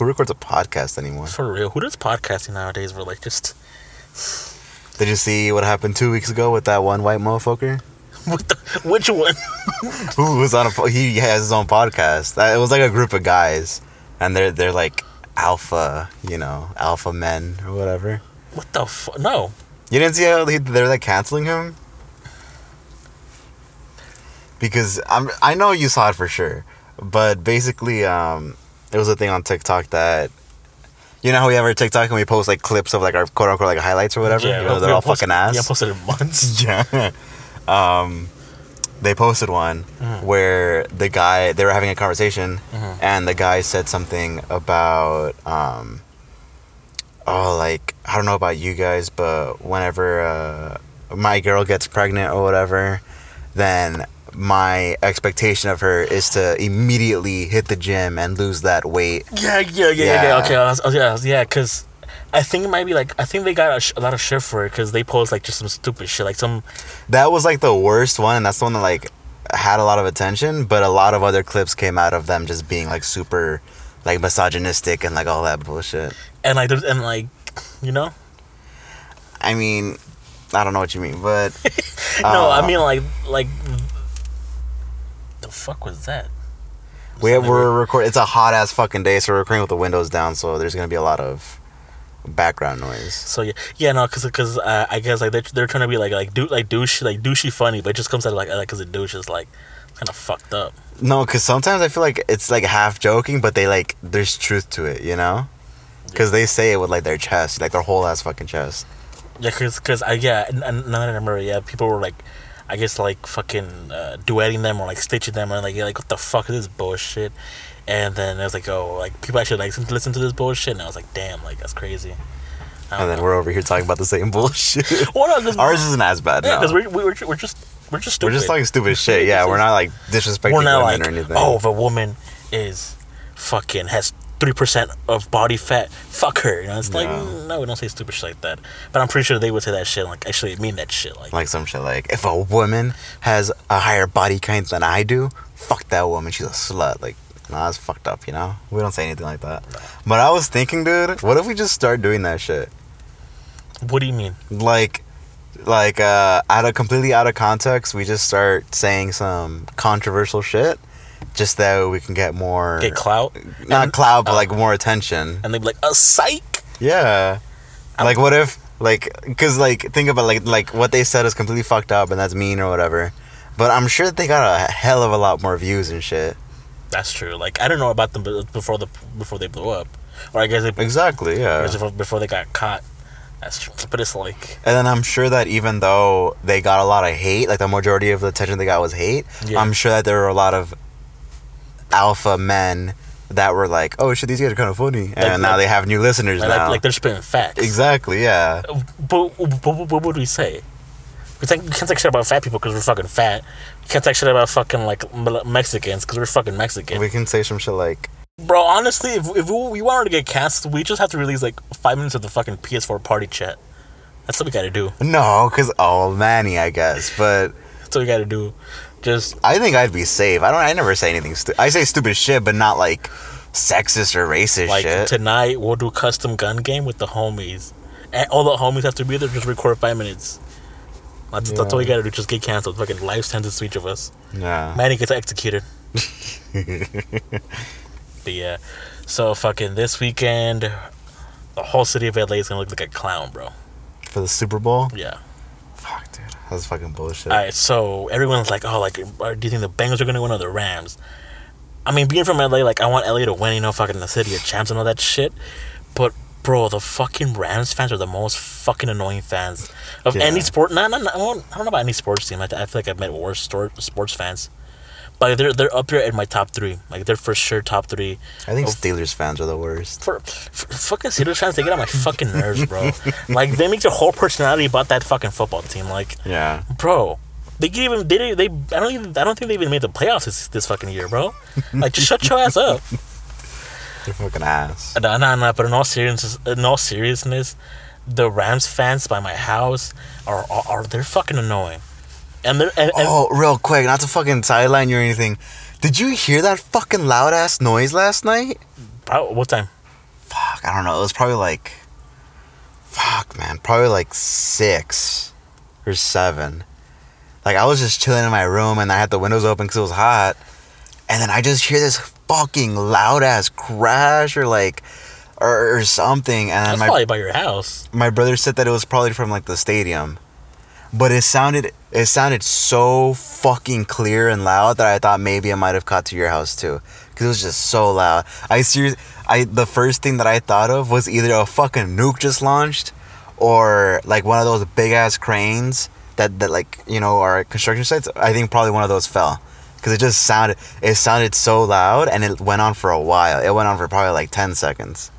Who records a podcast anymore? For real, who does podcasting nowadays? We're like just Did you see what happened two weeks ago with that one white motherfucker what the, which one? who was on a he has his own podcast? It was like a group of guys, and they're they're like alpha, you know, alpha men or whatever. What the fuck? No. You didn't see how they, they're like canceling him because I'm I know you saw it for sure, but basically um it was a thing on TikTok that. You know how we have our TikTok and we post like clips of like our quote unquote like highlights or whatever? Yeah, you know, they're all posted- fucking ass. Yeah, I posted it months. yeah. Um, they posted one Mm-hmm. where the guy they were having a conversation, Mm-hmm. and the guy said something about um, oh like I don't know about you guys, but whenever uh, my girl gets pregnant or whatever, then my expectation of her is to immediately hit the gym and lose that weight. Yeah, yeah, yeah, yeah. yeah. Yeah. Okay, I was, yeah, yeah, because I think it might be like I think they got a, sh- a lot of shit for it because they post like just some stupid shit, like some That was like the worst one, and that's the one that like had a lot of attention. But a lot of other clips came out of them just being like super, like misogynistic and like all that bullshit. and like there's and like you know I mean, I don't know what you mean, but no, I uh, mean like like the fuck was that? we Something we're recording. It's a hot ass fucking day, so we're recording with the windows down. So there's gonna be a lot of background noise. So yeah, yeah, no, cause, cause uh, I guess like they're, they're trying to be like like do like douche like douchey funny, but it just comes out of, like like cause the douche is like kind of fucked up. No, because sometimes I feel like it's like half joking, but they like there's truth to it, you know? Because they say it with like their chest, like their whole ass fucking chest. Yeah, cause, cause I yeah, and, and now that I remember, yeah, people were like, I guess like fucking uh, duetting them or like stitching them and like yeah, like what the fuck is this bullshit? And then it was like, oh, like people actually like listen to this bullshit, and I was like, damn, like that's crazy. And then know. we're over here talking about the same bullshit. well, no, Ours isn't as bad. yeah, no. because we're, we're we're just we're just stupid. We're just talking stupid shit. Yeah, we're not like disrespecting we're not women like or anything. oh, if a woman is fucking has three percent of body fat, fuck her. You know, it's like No. no, we don't say stupid shit like that. But I'm pretty sure they would say that shit like actually mean that shit like. like some shit like if a woman has a higher body count than I do, fuck that woman. She's a slut. Like, nah, that's fucked up. You know, we don't say anything like that. But I was thinking, dude, what if we just start doing that shit? what do you mean? Like, like uh, out of completely out of context, we just start saying some controversial shit, just that we can get more Get clout, not And- cloud, but uh, like more attention. and they'd be like, a psych. Yeah. I'm- Like what if like cuz like think about like like what they said is completely fucked up and that's mean or whatever. But I'm sure that they got a hell of a lot more views and shit. That's true. Like I don't know about them before the before they blew up, or I guess they, Exactly, yeah. before, before they got caught. That's true. But it's like And then I'm sure that even though they got a lot of hate, like the majority of the attention they got was hate, Yeah. I'm sure that there were a lot of alpha men that were like, "Oh shit, these guys are kind of funny." And Like- now like- they have new listeners like, now. like they're spitting facts. exactly, yeah. But, but, but what would we say? We can't, we can't take shit about fat people because we're fucking fat. We can't take shit about fucking like Mexicans because we're fucking Mexican. We can say some shit like, Bro, honestly, if, if we, we wanted to get cast, we just have to release like five minutes of the fucking PS4 party chat. That's what we gotta do. "No, cuz oh, Manny, I guess." But That's what we gotta do. Just I think I'd be safe. I don't. I never say anything. Stu- I say stupid shit, but not like sexist or racist like shit. tonight, we'll do custom gun game with the homies. And all the homies have to be there. Just record five minutes. That's, that's all we gotta do. Just get canceled. Fucking life sentence to each of us. yeah. Manny gets executed. but yeah, so fucking this weekend, the whole city of LA is gonna look like a clown, bro. For the Super Bowl. Yeah. Fuck, dude, that's fucking bullshit. All right, so everyone's like, oh, like, do you think the Bengals are gonna win or the Rams? I mean, being from LA, like, I want LA to win, you know, fucking the city of champs and all that shit. But bro, the fucking Rams fans are the most fucking annoying fans of Yeah. any sport. Not, not, not, I don't I don't know about any sports team. I, I feel like I've met worse sports fans. But they're they're up there in my top three. Like they're for sure top three. I think of- Steelers fans are the worst. for, for fucking Steelers fans, they get on my fucking nerves, bro. like they make their whole personality about that fucking football team. Like, Yeah. bro, they even they they I don't even I don't think they even made the playoffs this, this fucking year, bro. Like, just shut your ass up. They're fucking ass. No, no, no. But in all seriousness, in all seriousness, the Rams fans by my house are are, are they're fucking annoying, and and, and Oh, real quick, not to fucking sideline you or anything. Did you hear that fucking loud ass noise last night? oh, what time? fuck, I don't know. It was probably like, fuck, man, probably like six or seven. Like I was just chilling in my room and I had the windows open because it was hot, and then I just hear this fucking loud ass crash or like, or, or something, and That's my probably by your house. my brother said that it was probably from like the stadium but it sounded it sounded so fucking clear and loud that i thought maybe i might have caught to your house too. Because it was just so loud. I serious i the first thing that i thought of was either a fucking nuke just launched or like one of those big ass cranes that that like you know are construction sites. I think probably one of those fell because it just sounded it sounded so loud and it went on for a while. It went on for probably like 10 seconds.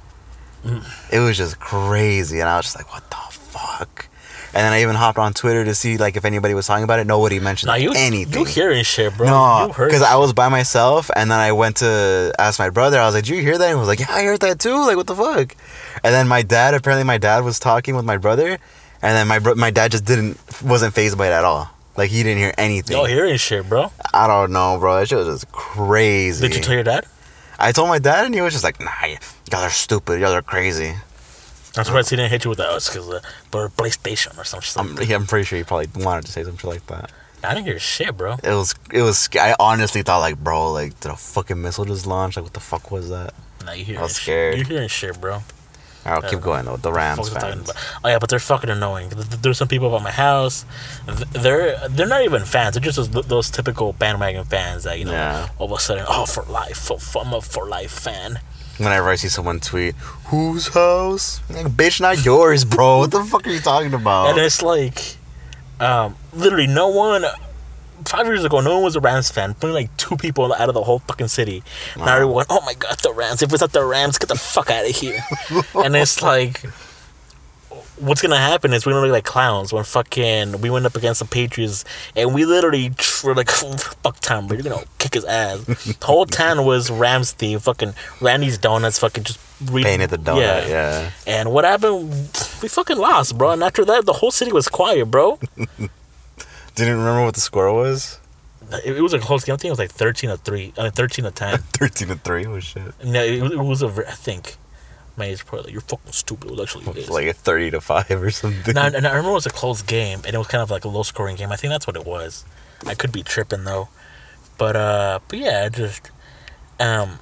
Mm. It was just crazy and i was just like what the fuck and then i even hopped on twitter to see like if anybody was talking about it. Nobody mentioned Now you anything. you hearing shit, bro. no because i was by myself and then i went to ask my brother. I was like did you hear that? And he was like yeah i heard that too. Like what the fuck? And then my dad apparently my dad was talking with my brother and then my bro- my dad just didn't wasn't phased by it at all. Like he didn't hear anything. Y'all hearing shit, bro. i don't know bro. That shit was just crazy. Did you tell your dad? i told my dad and he was just like nah y'all are stupid. Y'all are crazy I'm surprised he didn't hit you with that. Oh, it's because uh, but PlayStation or something. shit. I'm, yeah, I'm pretty sure he probably wanted to say something like that. I didn't hear shit, bro. It was, it was. I honestly thought like, bro, like, did a fucking missile just launch? Like, what the fuck was that? Now you hearing I was shit. scared. You're hearing shit, bro. All right, I'll keep Uh, going though. The Rams the fans. Oh yeah, but they're fucking annoying. Th- th- There's some people about my house. They're they're not even fans. They're just those, those typical bandwagon fans that you know. Yeah. All of a sudden, oh for life, for, I'm a for life fan. Whenever I see someone tweet, "Whose house?" Like, bitch, not yours, bro. what the fuck are you talking about? And it's like, um, literally no one. Five years ago, no one was a Rams fan. Only like two people out of the whole fucking city. Now Wow. everyone, oh my god, the Rams! If it's not the Rams, get the fuck out of here. and it's like, what's gonna happen is we're gonna look like clowns when fucking we went up against the Patriots and we literally were like, fuck Tom Brady, you know, kick his ass. the whole town was Rams theme. Fucking Randy's Donuts, fucking just re- Painted the donut. Yeah. and what happened? We fucking lost, bro. And after that, the whole city was quiet, bro. Didn't remember what the score was. It, it was a close game. I think it was like thirteen to three. I mean, thirteen to ten. Thirteen to three. Oh shit. no, it, was- it was a. I think. My age probably like, you're fucking stupid. It was actually It was like a thirty to five or something. No, and I remember it was a close game, and it was kind of like a low scoring game. I think that's what it was. I could be tripping though, but uh, but yeah, I just um,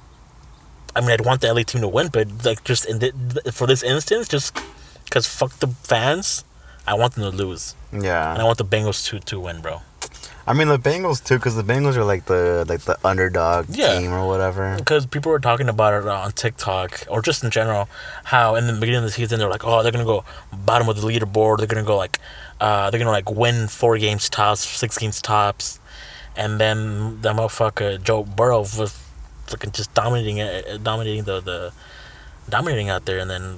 I mean, I'd want the LA team to win, but like just in the, for this instance, just because fuck the fans, I want them to lose, yeah. and I want the Bengals to to win, bro. I mean the Bengals too, because the Bengals are like the like the underdog Yeah. team or whatever. Because people were talking about it on TikTok or just in general, how in the beginning of the season they're like, oh, they're gonna go bottom of the leaderboard. They're gonna go like, uh, they're gonna like win four games tops, six games tops, and then the motherfucker Joe Burrow was fucking just dominating it, dominating the the dominating out there, and then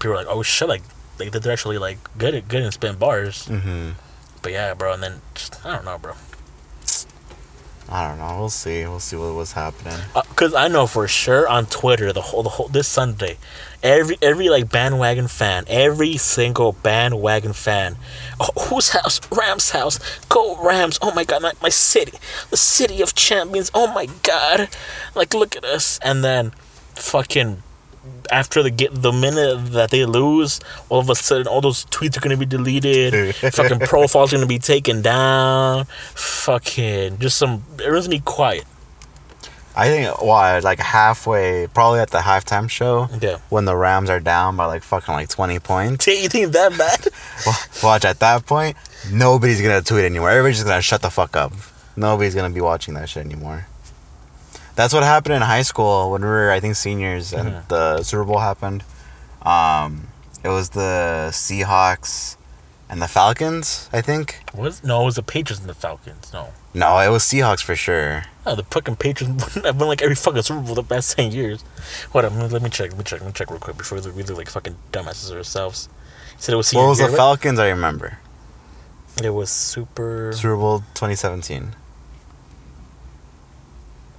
people were like, oh shit, like they they're actually like good at good in spin bars. hmm But yeah, bro, and then just, I don't know, bro. I don't know. We'll see. We'll see what was happening. Uh, because I know for sure on Twitter the whole the whole this Sunday, every every like bandwagon fan, every single bandwagon fan, oh, whose house? Rams house. Go Rams! Oh my God, my, my city, the city of champions. Oh my God, like look at us. And then, fucking, after the get the minute that they lose, all of a sudden all those tweets are gonna be deleted. fucking profiles are gonna be taken down. Fucking just some everyone's gonna be quiet. I think why like halfway, probably at the halftime show, Yeah. when the Rams are down by like fucking like twenty points. You think that bad? Watch at that point, nobody's gonna tweet anymore. Everybody's just gonna shut the fuck up. Nobody's gonna be watching that shit anymore. That's what happened in high school when we were, I think, seniors, and the Super Bowl happened. Um, it was the Seahawks and the Falcons, I think. Was no, it was the Patriots and the Falcons. No, No, it was Seahawks for sure. Oh, the fucking Patriots have won like every fucking Super Bowl the past ten years. What? Let me, let me check. Let me check. Let me check real quick before we look, look like fucking dumbasses ourselves. You said it was. What senior was the right? Falcons? I remember. It was super. Super Bowl 2017.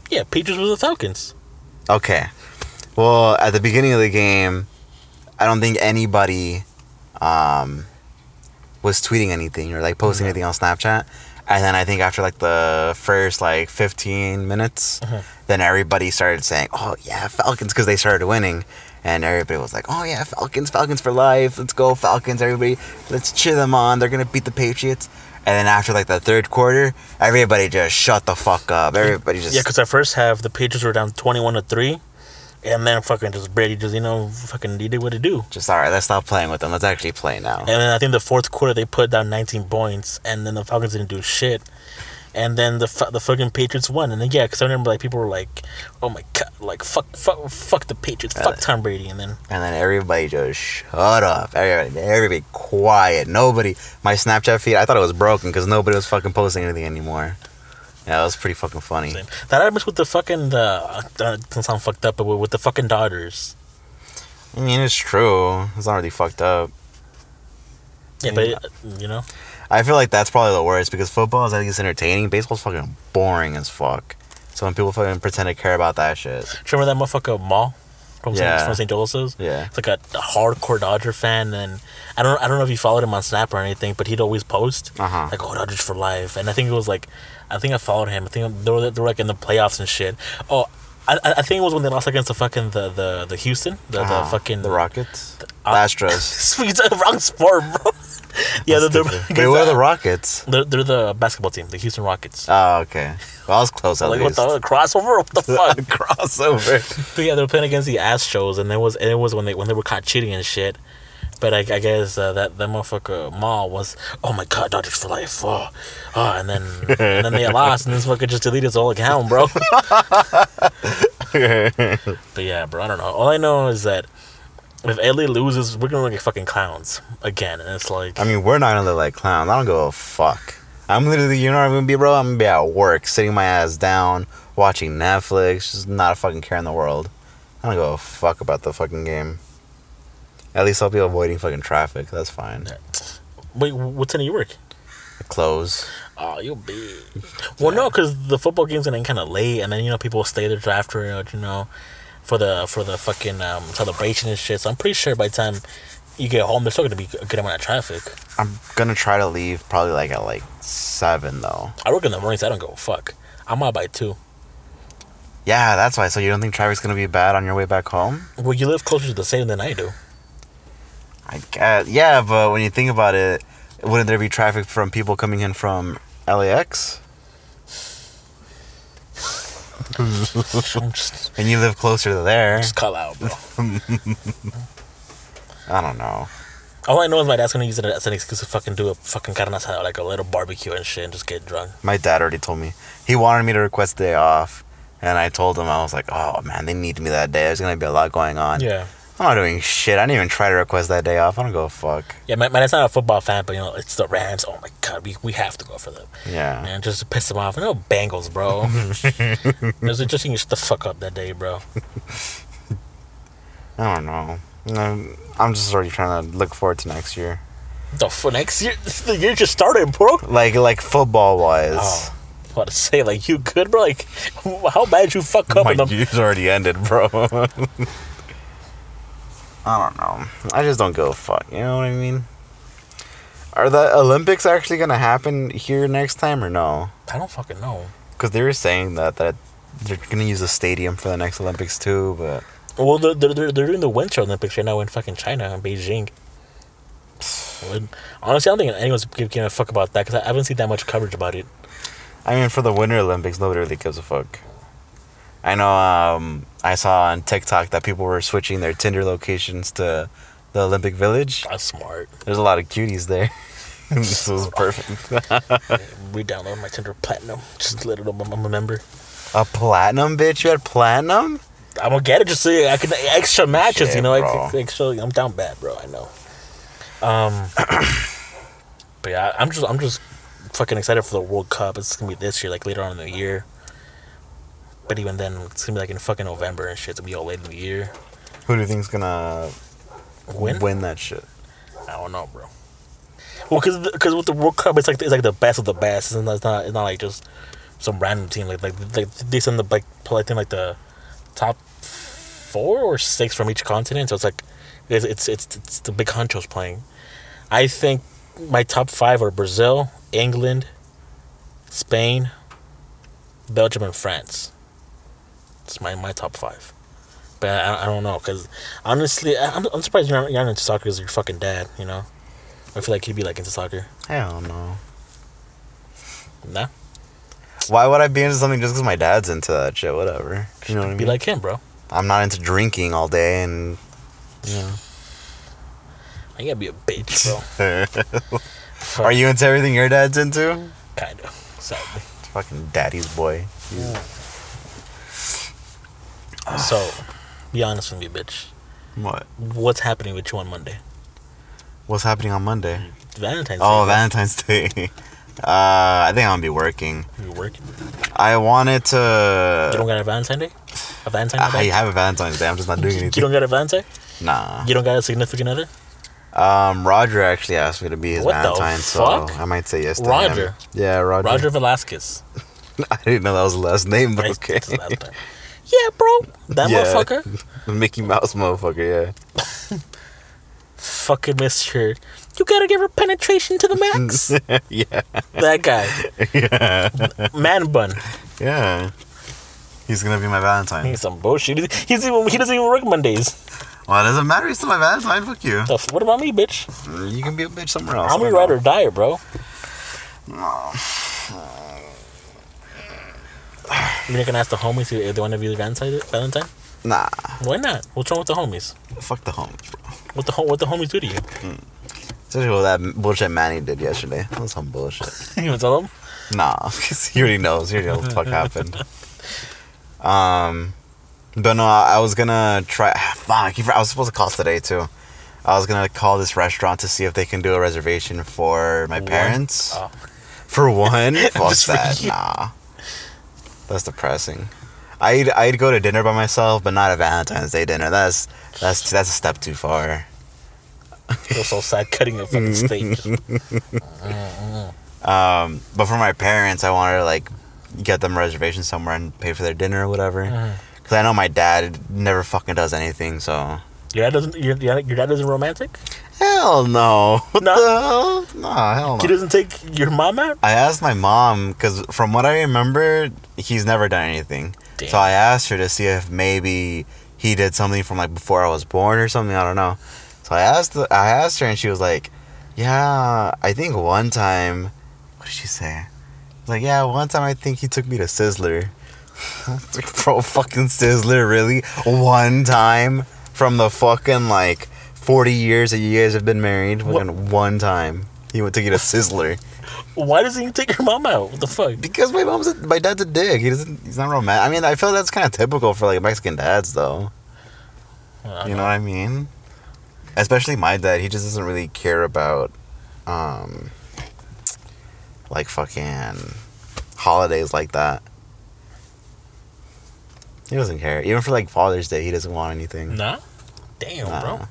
Yeah, Patriots was the Falcons. Okay. Well, at the beginning of the game, I don't think anybody um, was tweeting anything or like posting No. anything on Snapchat. And then I think after like the first like 15 minutes, Mhm. then everybody started saying, "Oh yeah, Falcons," because they started winning. and everybody was like, "Oh yeah, Falcons, Falcons for life! Let's go Falcons! Everybody, let's cheer them on! They're gonna beat the Patriots." And then after like the third quarter, everybody just shut the fuck up. Everybody just Yeah, because the first half the Patriots were down twenty-one to three, and then fucking just Brady just you know fucking he did what he do. just all right. Let's stop playing with them. Let's actually play now. And then I think the fourth quarter they put down 19 points, and then the Falcons didn't do shit. And then the the fucking Patriots won. And then yeah, because I remember like people were like, "Oh my god, like fuck, fuck, fuck the Patriots, fuck Tom Brady." And then And then everybody just shut up. Everybody, everybody quiet. Nobody. My Snapchat feed, I thought it was broken because nobody was fucking posting anything anymore. Yeah, it was pretty fucking funny. same. that happens with the fucking the uh, doesn't sound fucked up, but with, with the fucking daughters. I mean, it's true. It's not really fucked up. Yeah, but uh, you know, I feel like that's probably the worst because football is I think it's entertaining. Baseball's fucking boring as fuck. So when people fucking pretend to care about that shit, do you remember that motherfucker Maul from Yeah. St. from St. Joseph's? yeah. It's like a, a hardcore Dodger fan, and I don't I don't know if you followed him on Snap or anything, but he'd always post Uh huh. like, "Oh, Dodgers for life," and I think it was like, I think I followed him. I think they were, they were like in the playoffs and shit. Oh, I, I think it was when they lost against the fucking the the, the Houston, the, Uh-huh. the fucking the Rockets, uh, Astros. Sweet, wrong sport, bro. Yeah, they're, what are the Rockets? they're, they're the basketball team, the Houston Rockets. Oh, okay. Well, I was close at like what least. the crossover? What the fuck? Crossover. But yeah, they were playing against the Astros, and it was and it was when they when they were caught cheating and shit. But I, I guess uh, that that motherfucker Maul was oh my god Dodgers for life oh, oh and then and then they lost and this fucker just deleted his whole account bro. but yeah, bro, I don't know. All I know is that if LA loses, we're gonna look like fucking clowns again, and it's like I mean, we're not gonna look like clowns. I don't give a fuck. I'm literally, you know what I'm gonna be, bro? I'm gonna be at work, sitting my ass down, watching Netflix, just not a fucking care in the world. I don't give a fuck about the fucking game. At least I'll be avoiding fucking traffic. That's fine. wait, what time do you work? Close. Oh, you'll be. Well, no, because the football game's gonna end kind of late, and then you know people will stay there after it, you know, for the for the fucking um, celebration and shit. So I'm pretty sure by the time you get home, there's still gonna be a good amount of traffic. I'm gonna try to leave probably like at like seven though. I work in the mornings. I don't go fuck. I'm out by two. Yeah, that's why. So you don't think traffic's gonna be bad on your way back home? Well, you live closer to the same than I do. I guess. Yeah, but when you think about it, wouldn't there be traffic from people coming in from LAX? Just And you live closer to there. just call out, bro. I don't know. All I know is my dad's gonna use it as an excuse to fucking do a fucking carne asada, like a little barbecue and shit, and just get drunk. My dad already told me he wanted me to request a day off, and I told him I was like, "Oh man, they need me that day. There's gonna be a lot going on. Yeah, I'm not doing shit. I didn't even try to request that day off. I don't go fuck. yeah. My, my dad's not a football fan, but you know it's the Rams. Oh my god, we, we have to go for them. Yeah. Man, just to piss them off. No Bengals, bro. There's just you the fuck up that day, bro. I don't know. I'm just already trying to look forward to next year. The for next year, the year just started, bro. Like like football wise. Oh, what to say? Like you good, bro? Like how bad you fuck up My in the year's already ended, bro. I don't know. I just don't give a fuck. You know what I mean? Are the Olympics actually gonna happen here next time or no? I don't fucking know. Because they were saying that that they're gonna use a stadium for the next Olympics too, but Well, they're, they're, they're they're doing the Winter Olympics right now in fucking China in Beijing. Honestly, I don't think anyone's giving a fuck about that because I haven't seen that much coverage about it. I mean for the Winter Olympics, nobody really gives a fuck. I know. Um, I saw on TikTok that people were switching their Tinder locations to the Olympic Village. That's smart. There's a lot of cuties there. this was perfect. Re-download my Tinder Platinum. Just let it know I'm a member. A platinum, bitch. You had platinum. I'm gonna get it just so I can extra matches. Shit, you know, like extra. I'm down bad, bro. I know. Um, but yeah, I'm just I'm just fucking excited for the World Cup. It's gonna be this year, like later on in the year. But even then, it's gonna be like in fucking November and shit. It's gonna be all late in the year. Who do you think's gonna Win? win that shit? I don't know, bro. Well, cause, cause with the World Cup, it's like it's like the best of the best. It's not it's not, it's not like just some random team. Like like, like they send the like I think like the top four or six from each continent. So it's like it's it's it's, it's the big honchos playing. I think my top five are Brazil, England, Spain, Belgium, and France. It's my my top five. But I, I don't know because honestly, I- I'm, I'm surprised you're not, you're not into soccer because your fucking dad. You know, I feel like he'd be like into soccer. Hell no. Nah, Why would I be into something just because my dad's into that shit? Whatever. You know what I mean? be like him, bro. I'm not into drinking all day and. You know. I gotta be a bitch, bro. Are you into everything your dad's into? Kind of. Sadly. Fucking daddy's boy. So, be honest with me, bitch. What? What's happening with you on Monday? What's happening on Monday? Valentine's Day. Oh, Valentine's Day. Uh, I think I'm gonna be working. You're working. I wanted to. You don't got a Valentine Day? A Valentine I have a Valentine's Day. I'm just not doing anything. You don't got a Valentine? Nah. You don't got a significant other? Um, Roger actually asked me to be his What the Valentine, fuck? so I might say yes to Roger? him. Yeah, Roger. Roger Velasquez. I didn't know that was the last name, but Right? okay. That's his last name. Yeah, bro. That Yeah. motherfucker. Mickey Mouse motherfucker, yeah. Fucking Mr. You gotta give her penetration to the max. yeah. that guy. Yeah. Man bun. Yeah. He's gonna be my Valentine. He's some bullshit. He's, even, he doesn't even work Mondays. Well, it doesn't matter. He's still my Valentine. Fuck you. What about me, bitch? You can be a bitch somewhere else. I'm I a don't ride or die, bro. You're not gonna ask the homies if they want to be the Valentine? Valentine? Nah. Why not? What's wrong with the homies? Fuck the homies, bro. What the what the homies do to you? Especially what that bullshit Manny did yesterday. That was some bullshit. you wanna tell them? Nah, he already knows. He already knows what the fuck happened. Um, but no, I, I was gonna try. Fuck, I was supposed to call today too. I was gonna call this restaurant to see if they can do a reservation for my parents. Oh. For one, fuck that. Nah, that's depressing. I'd I'd go to dinner by myself, but not a Valentine's Day dinner. That's that's that's a step too far. Feel so sad cutting a fucking steak. Um, but for my parents, I wanted to like get them a reservation somewhere and pay for their dinner or whatever. Mhm. Cause I know my dad never fucking does anything. So Your dad doesn't. Your, your dad- isn't romantic. hell no. What No? the hell? Nah, hell He doesn't take your mom out. I asked my mom because from what I remember, he's never done anything. Damn. So I asked her to see if maybe he did something from like before I was born or something. I don't know. So I asked I asked her and she was like, "Yeah, I think one time." What did she say? Like, yeah, one time I think he took me to Sizzler. Like, Bro, fucking Sizzler, really? One time from the fucking like forty years that you guys have been married. Fucking one time he went to get a Sizzler. Why doesn't he take your mom out? What the fuck? Because my mom's a, my dad's a dick. He doesn't. He's not romantic. I mean, I feel that's kind of typical for like Mexican dads, though. You know what I mean? Especially my dad. He just doesn't really care about, um, like fucking holidays like that. He doesn't care. Even for like Father's Day, he doesn't want anything. Nah. Damn, Nah. bro.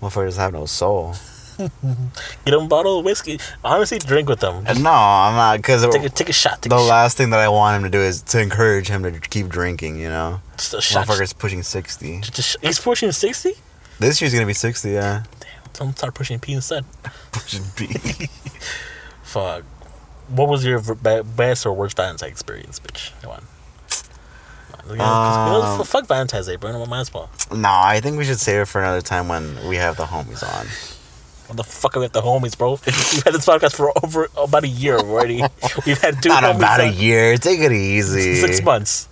Motherfucker doesn't have no soul. Get him a bottle of whiskey. Honestly, drink with them. No, I'm not. Because Take a take a shot. Take the a shot. last thing that I want him to do is to encourage him to keep drinking. You know, Just a shot. motherfucker's pushing sixty. Just he's pushing sixty. This year's gonna be sixty. Yeah. Him to start pushing P instead. Pushing P. Fuck. What was your v- best or worst Valentine's experience, bitch? Come on. You know, 'cause, you know, Um, fuck Valentine's Day, bro. Might as well. no, I think we should save it for another time when we have the homies on. What the fuck are we at the homies, bro? We've had this podcast for over about a year already. We've had two Not homies about a year. Take it easy. Six months.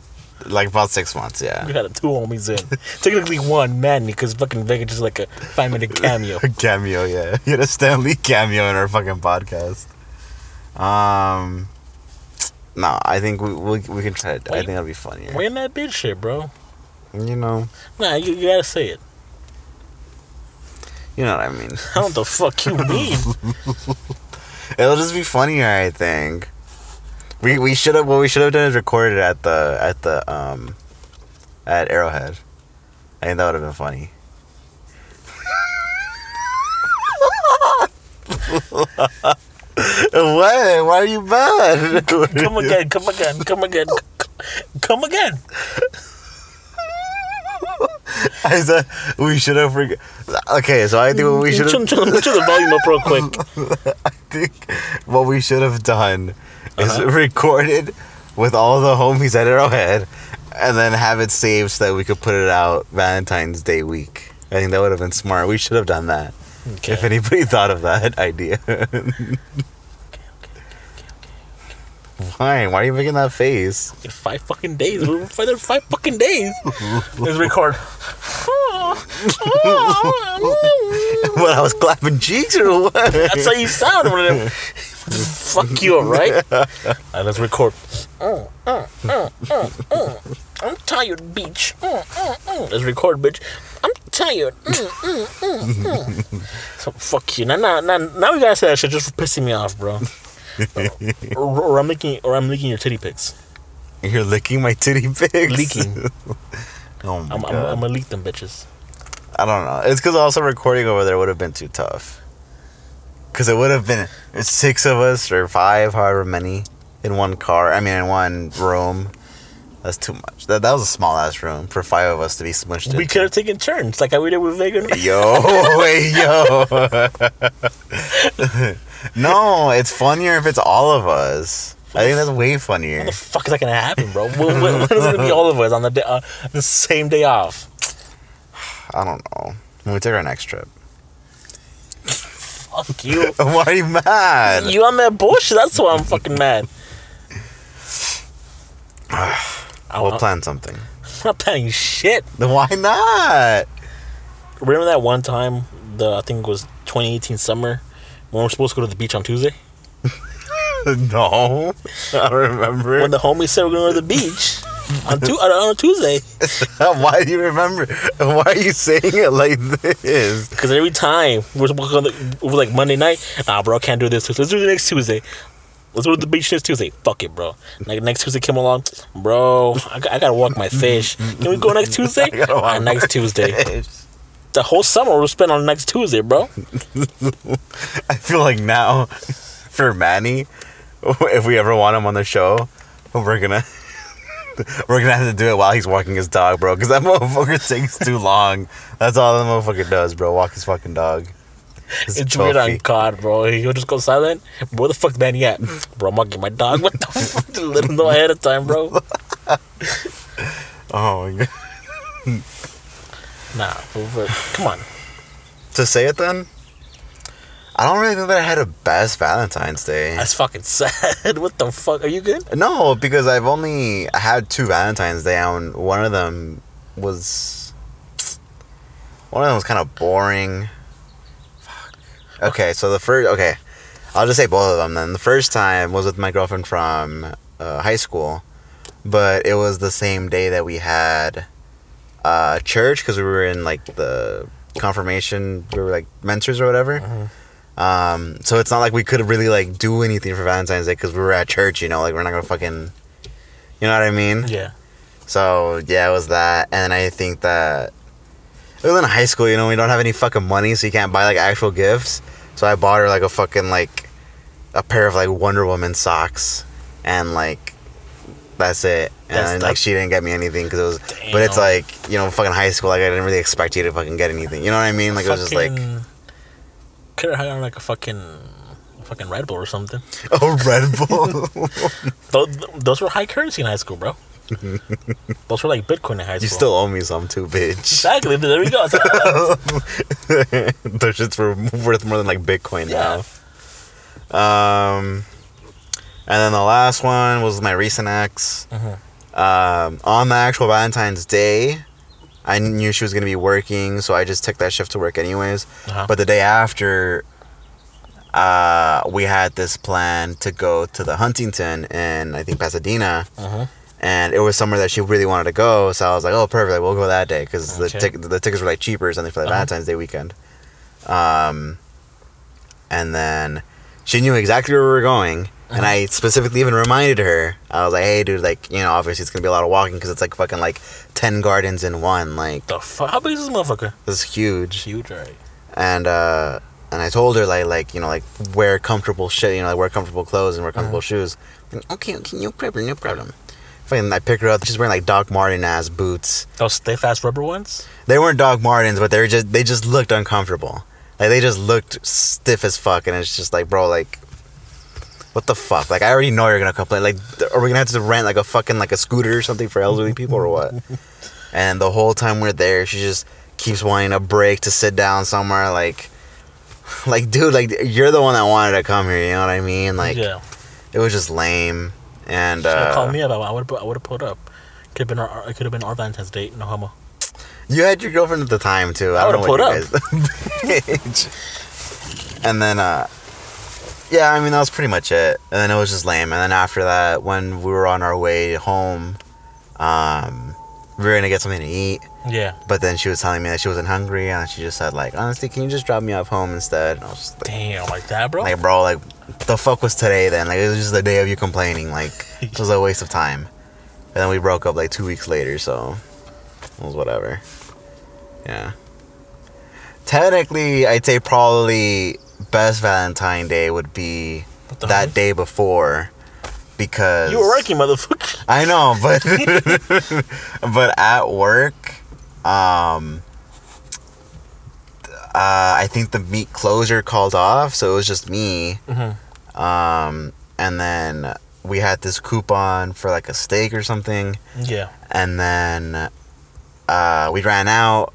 Like about six months. Yeah. We had two homies in. Technically one, Manny, because fucking Vega just like a five minute cameo. A cameo. Yeah. You had a Stanley cameo in our fucking podcast. Um. No, I think we we, we can try it. I think that'll be funnier. We're in that bitch shit, bro. You know. Nah, you, you gotta say it. You know what I mean. I don't what the fuck you mean. It'll just be funnier, I think. We we should have what we should have done is recorded at the at the um at Arrowhead. I think that would have been funny. what? Why are you mad? Come again, come again, come again, come again. I said we should have. Reg- okay, so I think what we should Turn, have. turn, turn the volume up real quick. I think what we should have done is Uh-huh. recorded with all the homies at Arrowhead and then have it saved so that we could put it out Valentine's Day week. I think that would have been smart. We should have done that. Okay. If anybody thought of that idea. Why? Why are you making that face? In five fucking days. We're for the five fucking days. Let's record. What? I was clapping cheeks or what? That's how you sound. Fuck you, alright? Alright, let's record. Mm, mm, mm. I'm tired, bitch. Mm, mm, mm. Let's record, bitch. I'm tired. So fuck you. Now, now, now, now you gotta say that shit just for pissing me off, bro. or, or I'm licking, or I'm licking your titty pics. You're licking my titty pics. Leaking. oh my I'm, I'm, god. I'm gonna leak them bitches. I don't know. It's because also recording over there would have been too tough. Because it would have been six of us or five, however many, in one car. I mean, in one room. That's too much. That, that was a small ass room for five of us to be smushed in. We could have taken turns, like how we did with Vega. Yo, wait, yo. No, it's funnier if it's all of us. I think that's way funnier. When the fuck is that gonna happen, bro? when, when, when is it gonna be all of us on the day, uh, the same day off? I don't know. When we take our next trip. Fuck you. Why are you mad? You on that bullshit? That's why I'm fucking mad. I will we'll I'm plan something. not planning shit. Then Why not? Remember that one time, the I think it was 2018 summer, when we're supposed to go to the beach on Tuesday? No, I don't remember. When the homies said we're going to the beach on, tu- on, Tuesday. Why do you remember? Why are you saying it like this? Because every time we're supposed to go, to- was like Monday night. Nah, bro, I can't do this. Let's do it next Tuesday. Let's go to the beach next Tuesday. Fuck it, bro. Like next Tuesday came along, bro. I, I gotta walk my fish. Can we go next Tuesday? gotta walk Ah, next Tuesday. The whole summer we'll spend on next Tuesday, bro. I feel like now, for Manny, if we ever want him on the show, we're gonna we're gonna have to do it while he's walking his dog, bro. Because that motherfucker takes too long. That's all the motherfucker does, bro. Walk his fucking dog. His It's weird on. God, bro. He'll just go silent. Where the fuck Manny at? Bro, I'm walking my dog. What the fuck? Just let him know ahead of time, bro. Oh my god. Nah, but, come on. To say it then, I don't really think that I had a best Valentine's Day. That's fucking sad. What the fuck? Are you good? No, because I've only had two Valentine's Day, and one of them was one of them was kind of boring. Fuck. Okay, so the first okay, I'll just say both of them. Then the first time was with my girlfriend from uh, high school, but it was the same day that we had uh, church because we were in like the confirmation. We were like mentors or whatever. Um, so it's not like we could really like do anything for Valentine's Day because we were at church, you know, like we're not gonna fucking, you know what I mean? Yeah. So yeah, it was that, and I think that it was in high school, you know, we don't have any fucking money, so you can't buy like actual gifts. So I bought her like a fucking like a pair of like Wonder Woman socks, and like that's it. And That's- like she didn't get me anything because it was, but it's like you know, fucking high school. Like I didn't really expect you to fucking get anything. You know what I mean? Like it was just like Could have had on like a fucking. a Fucking Red Bull or something. oh Red Bull. Those, those were high currency in high school, bro. those were like Bitcoin in high school. You still owe me some too, bitch. exactly. There we go. Those shits were worth more than like Bitcoin Yeah. now. Um, and then the last one was my recent ex. Mhm. Um, on the actual Valentine's Day, I knew she was gonna be working, so I just took that shift to work anyways. Uh-huh. But the day after, uh, we had this plan to go to the Huntington in I think Pasadena Mhm. and it was somewhere that she really wanted to go. So I was like, "Oh, perfect! We'll go that day because Okay. the tic- the tickets were like cheaper or something for the Uh-huh. Valentine's Day weekend." Um, and then she knew exactly where we were going, and. I specifically even reminded her. I was like, "Hey, dude, like, you know, obviously it's gonna be a lot of walking because it's like fucking like ten gardens in one. Like, The fuck? How big is this motherfucker? this is huge." Huge, right? And uh, and I told her like like you know like wear comfortable shit, you know, like wear comfortable clothes and wear comfortable Uh-huh. shoes. Okay, okay, no problem, no problem. Fucking, I pick her up. She's wearing like Doc Marten ass boots. Those stiff ass rubber ones? They weren't Doc Martens, but they were just they just looked uncomfortable. Like they just looked stiff as fuck, and it's just like, bro, like what the fuck? Like I already know you're gonna complain. Like, are we gonna have to rent like a fucking like a scooter or something for elderly people or what? and the whole time we're there, she just keeps wanting a break to sit down somewhere. Like, like dude, like you're the one that wanted to come here. You know what I mean? Like, yeah. it was just lame. And uh, called me up. I would I would have pulled up. Could have been our it could have been our Valentine's date. No homo. You had your girlfriend at the time too. I I don't know would've what you guys. and then, uh, yeah, I mean that was pretty much it. And then it was just lame. And then after that, when we were on our way home, um, we were gonna get something to eat. Yeah. But then she was telling me that she wasn't hungry, and she just said like, honestly, can you just drop me off home instead? And I was just like, Damn, like that, bro. like, bro, like, the fuck was today then? Like, it was just the day of you complaining. Like, it was a waste of time. And then we broke up like two weeks later, so it was whatever. Yeah. Technically, I'd say probably best Valentine Day would be that hell? day before, because You were working, motherfucker. I know, but but at work, um, uh, I think the meat closure called off, so it was just me. hmm Um, and then we had this coupon for like a steak or something, Yeah. and then uh, we ran out.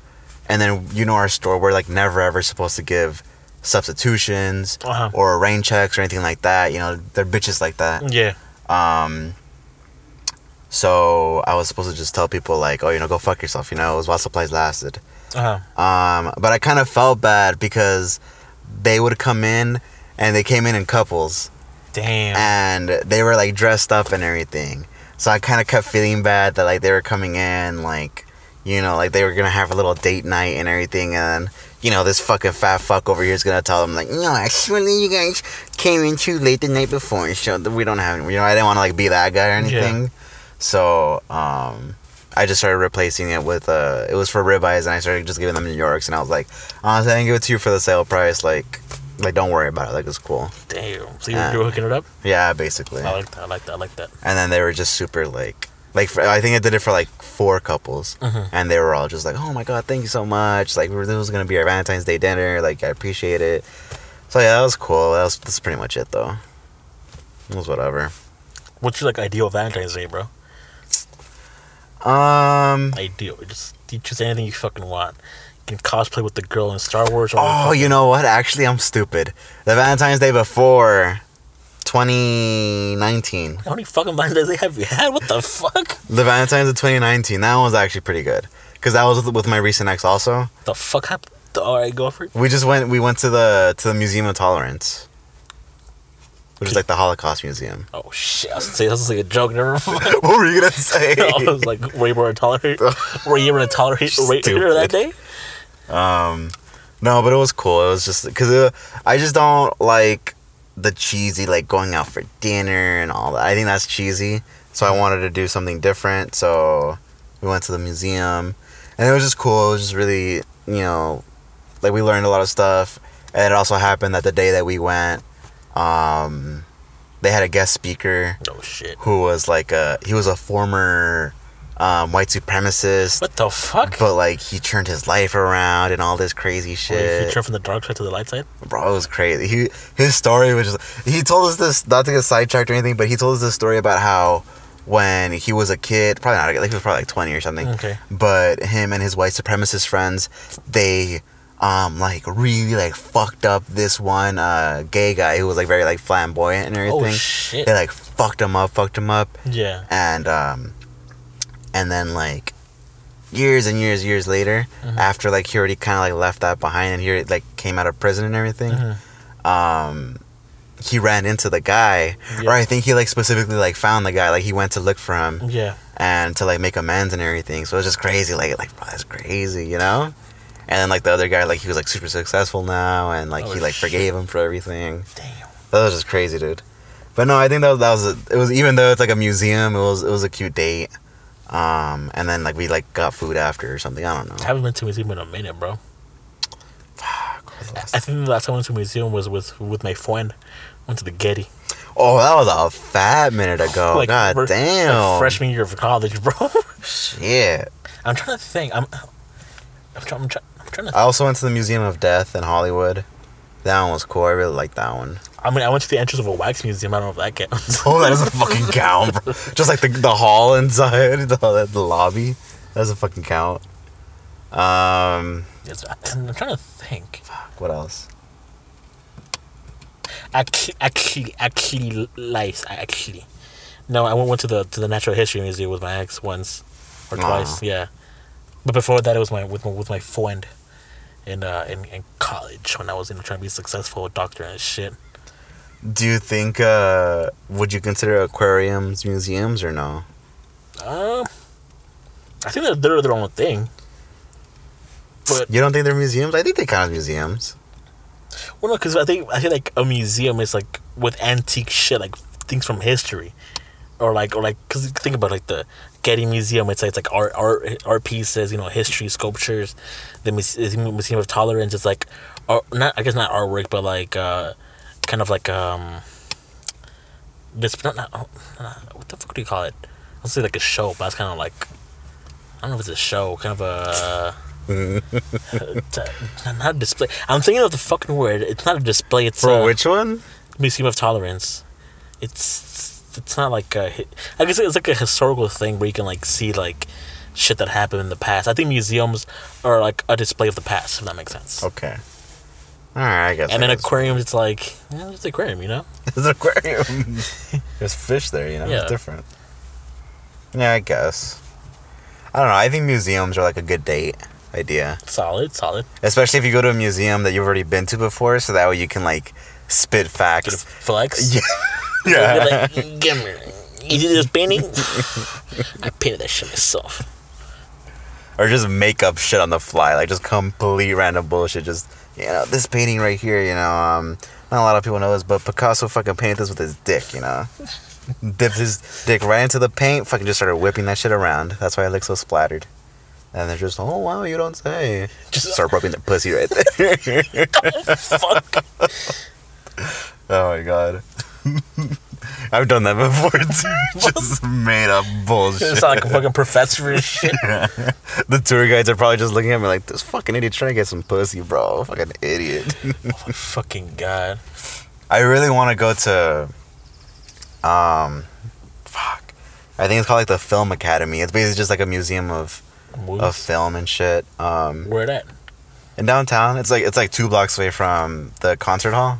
And then you know our store, we're like never ever supposed to give substitutions Uh-huh. or rain checks or anything like that. You know, they're bitches like that. Yeah. Um, so I was supposed to just tell people like, oh, you know, go fuck yourself. You know, it was while supplies lasted. Uh huh. Um, but I kind of felt bad because they would come in and they came in in couples Damn. and they were like dressed up and everything. So I kind of kept feeling bad that like they were coming in like, you know, like they were gonna have a little date night and everything, and you know this fucking fat fuck over here is gonna tell them like, no, actually you guys came in too late the night before, so we don't have, you know, I didn't want to like be that guy or anything. So um, I just started replacing it with uh, it was for ribeyes, and I started just giving them New Yorks, and I was like, honestly, I can give it to you for the sale price, like, like don't worry about it, like it's cool. Damn. So you, you were hooking it up? Yeah, basically. I like that. I like that. I like that. and then they were just super like like for, I think I did it for like four couples, Mhm. and they were all just like, "Oh my god, thank you so much! Like this was gonna be our Valentine's Day dinner. Like I appreciate it." So yeah, that was cool. That was that's pretty much it though. It was whatever. What's your like ideal Valentine's Day, bro? Um. Ideal. Just you choose anything you fucking want. You can cosplay with the girl in Star Wars or Oh, you know what? Actually, I'm stupid. The Valentine's Day before, 2019. how many fucking Valentine's Day have you had? What the fuck? The Valentine's of 2019. That one was actually pretty good. Cause that was with, my recent ex also. The fuck happened? All right, go for it. We just went. We went to the to the Museum of Tolerance, which is like the Holocaust Museum. Oh shit! I was gonna say this is like a joke. Never mind. what were you gonna say? I was like, were you to tolerate? Were you to tolerate rape that day? um, no, but it was cool. It was just because uh, I just don't like the cheesy like going out for dinner and all that. I think that's cheesy. So I wanted to do something different. So we went to the museum, and it was just cool. It was just really you know, like we learned a lot of stuff. And it also happened that the day that we went, um, they had a guest speaker Oh shit! who was like a he was a former um, white supremacist. What the fuck? But like he turned his life around and all this crazy Wait, shit, you turn from the dark side to the light side. bro. It was crazy. He his story was just he told us this not to get sidetracked or anything, but he told us this story about how when he was a kid, probably not like he was probably like twenty or something. Okay. But him and his white supremacist friends, they um like really like fucked up this one uh gay guy who was like very like flamboyant and everything. Oh shit! they like fucked him up, fucked him up Yeah. and um and then like years and years years later Mhm. after like he already kind of like left that behind and he like came out of prison and everything Mhm. um he ran into the guy Yeah. or i think he like specifically like found the guy like he went to look for him Yeah. and to like make amends and everything so it was just crazy like like bro, that's crazy you know and then like the other guy like he was like super successful now and like Oh, he like shit. forgave him for everything Damn. that was just crazy, dude. But no, I think that was, that was a, it was even though it's like a museum, it was it was a cute date. Um, and then like we like got food after or something. I don't know. I haven't been to a museum in a minute, bro. Fuck, what was the last- I think the last time I went to a museum was with with my friend. Went to the Getty. Oh, that was a fat minute ago. God fir- damn. Like freshman year of college, bro. Shit. I'm trying to think. I'm. I'm trying. I'm, try, I'm trying to. I also went to the Museum of Death in Hollywood. That one was cool. I really like that one. I mean, I went to the entrance of a wax museum. I don't know if that counts. Oh, that doesn't fucking count, bro. Just like the, the hall inside, the, the lobby. That doesn't fucking count. Um, Yes, I'm trying to think. Fuck. what else? Actually, actually, actually, lice. Actually, no. I went, went to the to the Natural History Museum with my ex once or twice. Yeah, but before that, it was my with my with my friend in uh in, in college when I was you know, trying to be successful doctor and shit. Do you think, uh, would you consider aquariums museums or no? Um, I think they're they're their own thing. But You don't think they're museums? I think they kind of museums. well, no, because I think I think like a museum is like with antique shit, like things from history, or like or like because think about like the Getty Museum. It's like, it's like art art art pieces, you know, history sculptures. The Museum of Tolerance is like, art, not I guess not artwork, but like uh, kind of like um, this not, not, not what the fuck do you call it? I'll say like a show, but it's kind of like I don't know if it's a show, kind of a. Not a display. I'm thinking of the fucking word. It's not a display. It's Bro, a which one? Museum of Tolerance. It's it's not like a. I guess it's like a historical thing where you can like see like shit that happened in the past. I think museums are like a display of the past, if that makes sense. Okay. Alright, I guess. And I guess. aquariums, it's like yeah, it's an aquarium, you know. It's an aquarium. There's fish there, you know? Yeah. It's different. Yeah, I guess. I don't know. I think museums are like a good date idea. Solid, solid. Especially if you go to a museum that you've already been to before, so that way you can like spit facts. flex. Yeah. Yeah. like, give me. You see this painting? I painted that shit myself. or just make up shit on the fly, like just complete random bullshit. Just you know, this painting right here, you know, um, not a lot of people know this, but Picasso fucking painted this with his dick, you know. Dipped his dick right into the paint, fucking just started whipping that shit around. That's why it looks so splattered. And they're just, oh wow, you don't say. Just- start rubbing their pussy right there. Fuck. oh my god. I've done that before too. just made up You bullshit. sound like a fucking professor and shit. The tour guides are probably just looking at me like, this fucking idiot trying to get some pussy, bro. Fucking idiot. oh, fucking god. I really want to go to, um, fuck. I think it's called like the Film Academy. It's basically just like a museum of, of film and shit. Um, Where that? in downtown, it's like it's like two blocks away from the concert hall,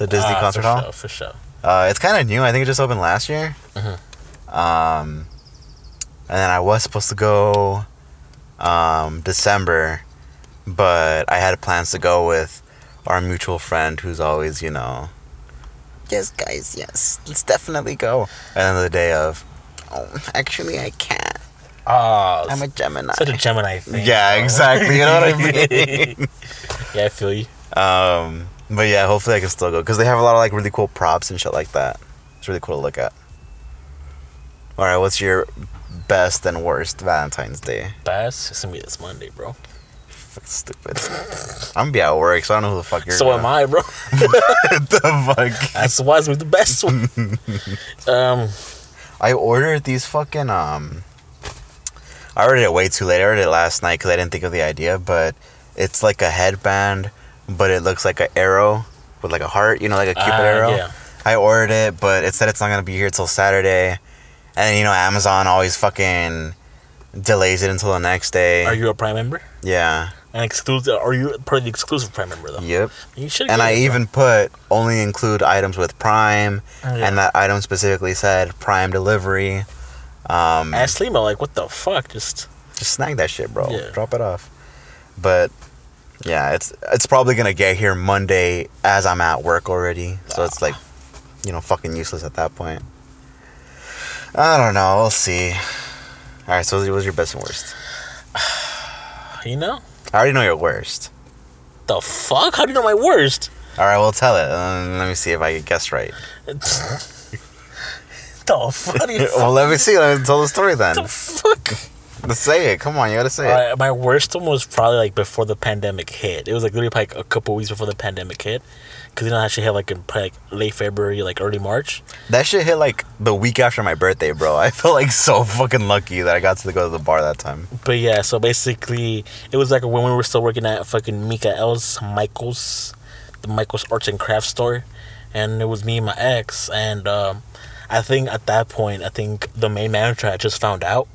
the Disney Ah, concert for hall. Sure, for sure. Uh, it's kind of new. I think it just opened last year. Mhm. Um, and then I was supposed to go, um, December, but I had plans to go with our mutual friend, who's always, you know, yes, guys, yes, let's definitely go. And then the day of, oh, actually, I can't. Ah, I'm a Gemini. such a Gemini thing. yeah, exactly. You know what I mean? yeah, I feel you. Um, but yeah, hopefully I can still go because they have a lot of like really cool props and shit like that. It's really cool to look at. All right, what's your best and worst Valentine's Day? Best? it's gonna be this Monday, bro. Fuck stupid. I'm gonna be at work, so I don't know who the fuck you're. So am I, bro. the fuck? That's why it's the best one. um, I ordered these fucking um. I ordered it way too late. I ordered it last night because I didn't think of the idea, but it's like a headband, but it looks like an arrow with like a heart, you know, like a cupid Ah, arrow. yeah. I ordered it, but it said it's not gonna be here till Saturday, and you know Amazon always fucking delays it until the next day. are you a Prime member? yeah. An exclusive? Are you part of the exclusive Prime member though? Yep. You should. And I even put only include items with Prime, Oh, yeah. and that item specifically said Prime delivery. Um, asked Limo like, what the fuck? Just just snag that shit, bro. Yeah. Drop it off. But yeah, it's it's probably gonna get here Monday as I'm at work already. So it's like, you know, fucking useless at that point. I don't know. We'll see. All right. So what was your best and worst? you know I already know your worst. the fuck? How do you know my worst? All right. Well, tell it. Uh, let me see if I can guess right. the fuck? well, let me see. Let me tell the story then. the fuck? Let's say it. Come on, you gotta say it. My worst one was probably like before the pandemic hit. It was like literally like a couple weeks before the pandemic hit, because you know how she hit like in like late February, like early March. That shit hit like the week after my birthday, bro. I felt like so fucking lucky that I got to go to the bar that time. But yeah, so basically it was like when we were still working at fucking Mika Mikael's Michaels the Michael's Arts and Crafts store, and it was me and my ex, and um, I think at that point, I think the main manager had just found out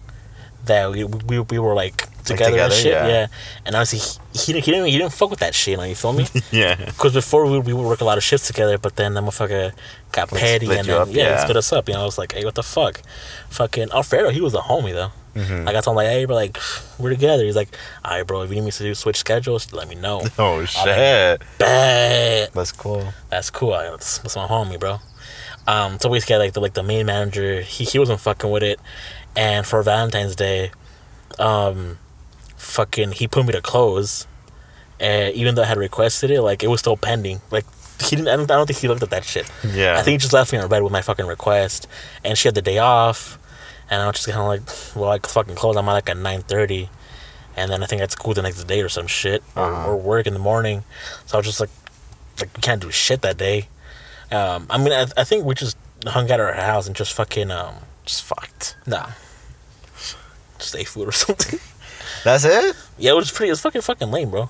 that we we, we were like together, together, and shit, yeah. yeah. And honestly, he, he didn't he didn't he didn't fuck with that shit. Like, you feel me? Yeah. Because before we, we would work a lot of shifts together, but then the motherfucker got petty split and then up, yeah, yeah. split us up. You know, I was like, hey, what the fuck? Fucking Alfredo, he was a homie though. Mm-hmm. I got told like, hey, bro, like we're together. He's like, all right, bro, if you need me to do switch schedules, let me know. Oh shit. Bet. That's cool. That's cool. I, that's, that's my homie, bro. Um, so we got like the like the main manager, he he wasn't fucking with it, and for Valentine's Day, um, fucking he put me to close, and even though I had requested it, like it was still pending. Like he didn't. I don't, I don't think he looked at that shit. Yeah. I think he just left me on red with my fucking request, and she had the day off, and I was just kind of like, well, I fucking close. I'm at like at nine thirty, and then I think I had school the next day or some shit, or, Uh-huh. or work in the morning. So I was just like, like we can't do shit that day. Um, I mean, I, I think we just hung out at her house and just fucking um, Just fucked. nah, ate food or something. That's it? yeah, it was pretty. It was fucking fucking lame, bro.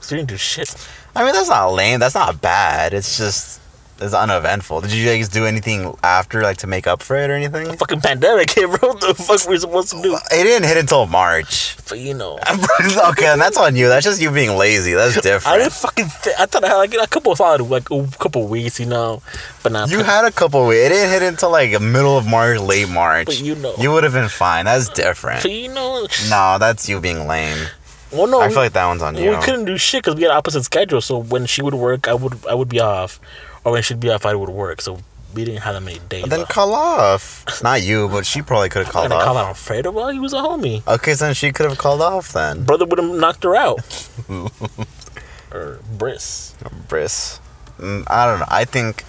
'Cause we didn't do shit. I mean, that's not lame. That's not bad. It's just it's uneventful. Did you guys do anything after, like, to make up for it or anything? Fucking pandemic hit, bro. What the fuck were we supposed to do? It didn't hit until March. But you know, okay, and that's on you. That's just you being lazy. That's different. I didn't fucking. Th- I thought I had like a couple of like a couple weeks, you know, but not. You had a couple weeks. It didn't hit until like middle of March, late March. But you know. You would have been fine. That's different. But you know, No, that's you being lame. well, no, I feel like that one's on you. we couldn't do shit because we had opposite schedules. So when she would work, I would I would be off, or when she'd be off, I would work. So we didn't have that many days. Then off. call off. Not you, but she probably could have called gonna call off. out Alfredo. Well, he was a homie. Okay, so then she could have called off then. Brother would have knocked her out. or Briss. Briss. Mm, I don't know. I think,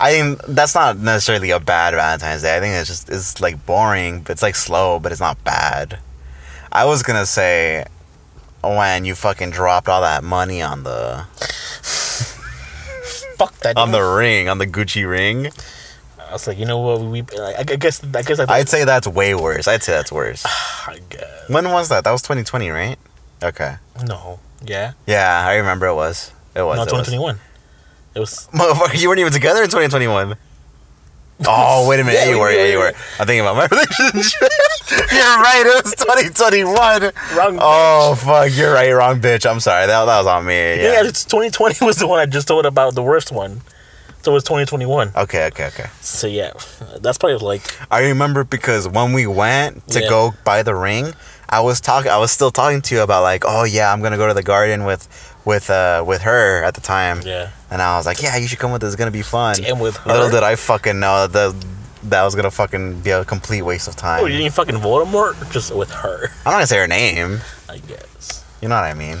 I think that's not necessarily a bad Valentine's Day. I think it's just it's like boring, but it's like slow, but it's not bad. I was gonna say when you fucking dropped all that money on the Fuck that. on the ring on the Gucci ring. I was like, you know what? We, I, I guess, I guess, I, I'd say that's way worse. I'd say that's worse. I guess. When was that? That was 2020, right? Okay. No. Yeah. Yeah, I remember it was. It was. no, it was. 2021. It was. Motherfucker, you weren't even together in 2021. Oh, wait a minute. Yeah, you were. Yeah, you were. I'm thinking about my relationship. you're right. It was 2021. Wrong Oh, fuck. You're right. Wrong bitch. I'm sorry. That, that was on me. Yeah. Yeah. it's 2020 was the one I just told about, the worst one. So it was 2021. Okay, okay, okay. So yeah, that's probably like I remember because when we went to Yeah. go buy the ring, I was talking. I was still talking to you about like, oh yeah, I'm gonna go to the garden with, with uh, with her at the time. yeah. And I was like, yeah, you should come with us. It's gonna be fun. Damn, with Little did I fucking know that that was gonna fucking be a complete waste of time. Oh, you didn't fucking Voldemort just with her, I'm not gonna say her name. I guess. You know what I mean?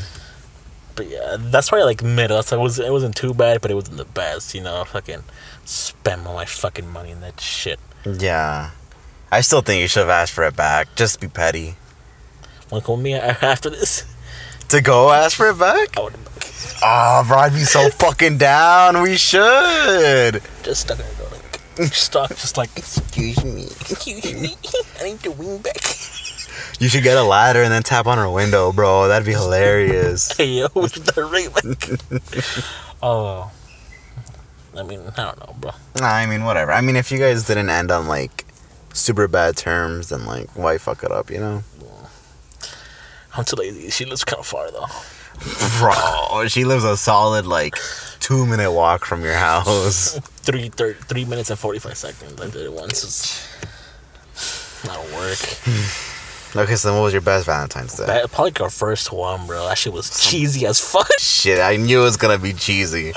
But yeah, that's probably like middle. So it was it wasn't too bad, but it wasn't the best. You know, fucking spend all my fucking money in that shit. Yeah. I still think you should have asked for it back. Just be petty. Want to call me after this? To go ask for it back? I would Oh, ah, bro, I'd be so fucking down. We should. just stuck in there like stuck, just like Excuse me. excuse me, I need your wing back. You should get a ladder and then tap on her window, bro. That'd be hilarious. Hey yo, what's the like? oh, I mean, I don't know, bro. Nah, I mean, whatever. I mean, if you guys didn't end on like super bad terms, then like, why fuck it up, you know? I'm too lazy. She lives kind of far though. Bro, she lives a solid like two minute walk from your house. Three, thir- three minutes and forty five seconds. I did it once. It's not work. Okay, so then what was your best Valentine's Day? That, probably our first one, bro. That shit was cheesy as fuck. Shit, I knew it was gonna be cheesy.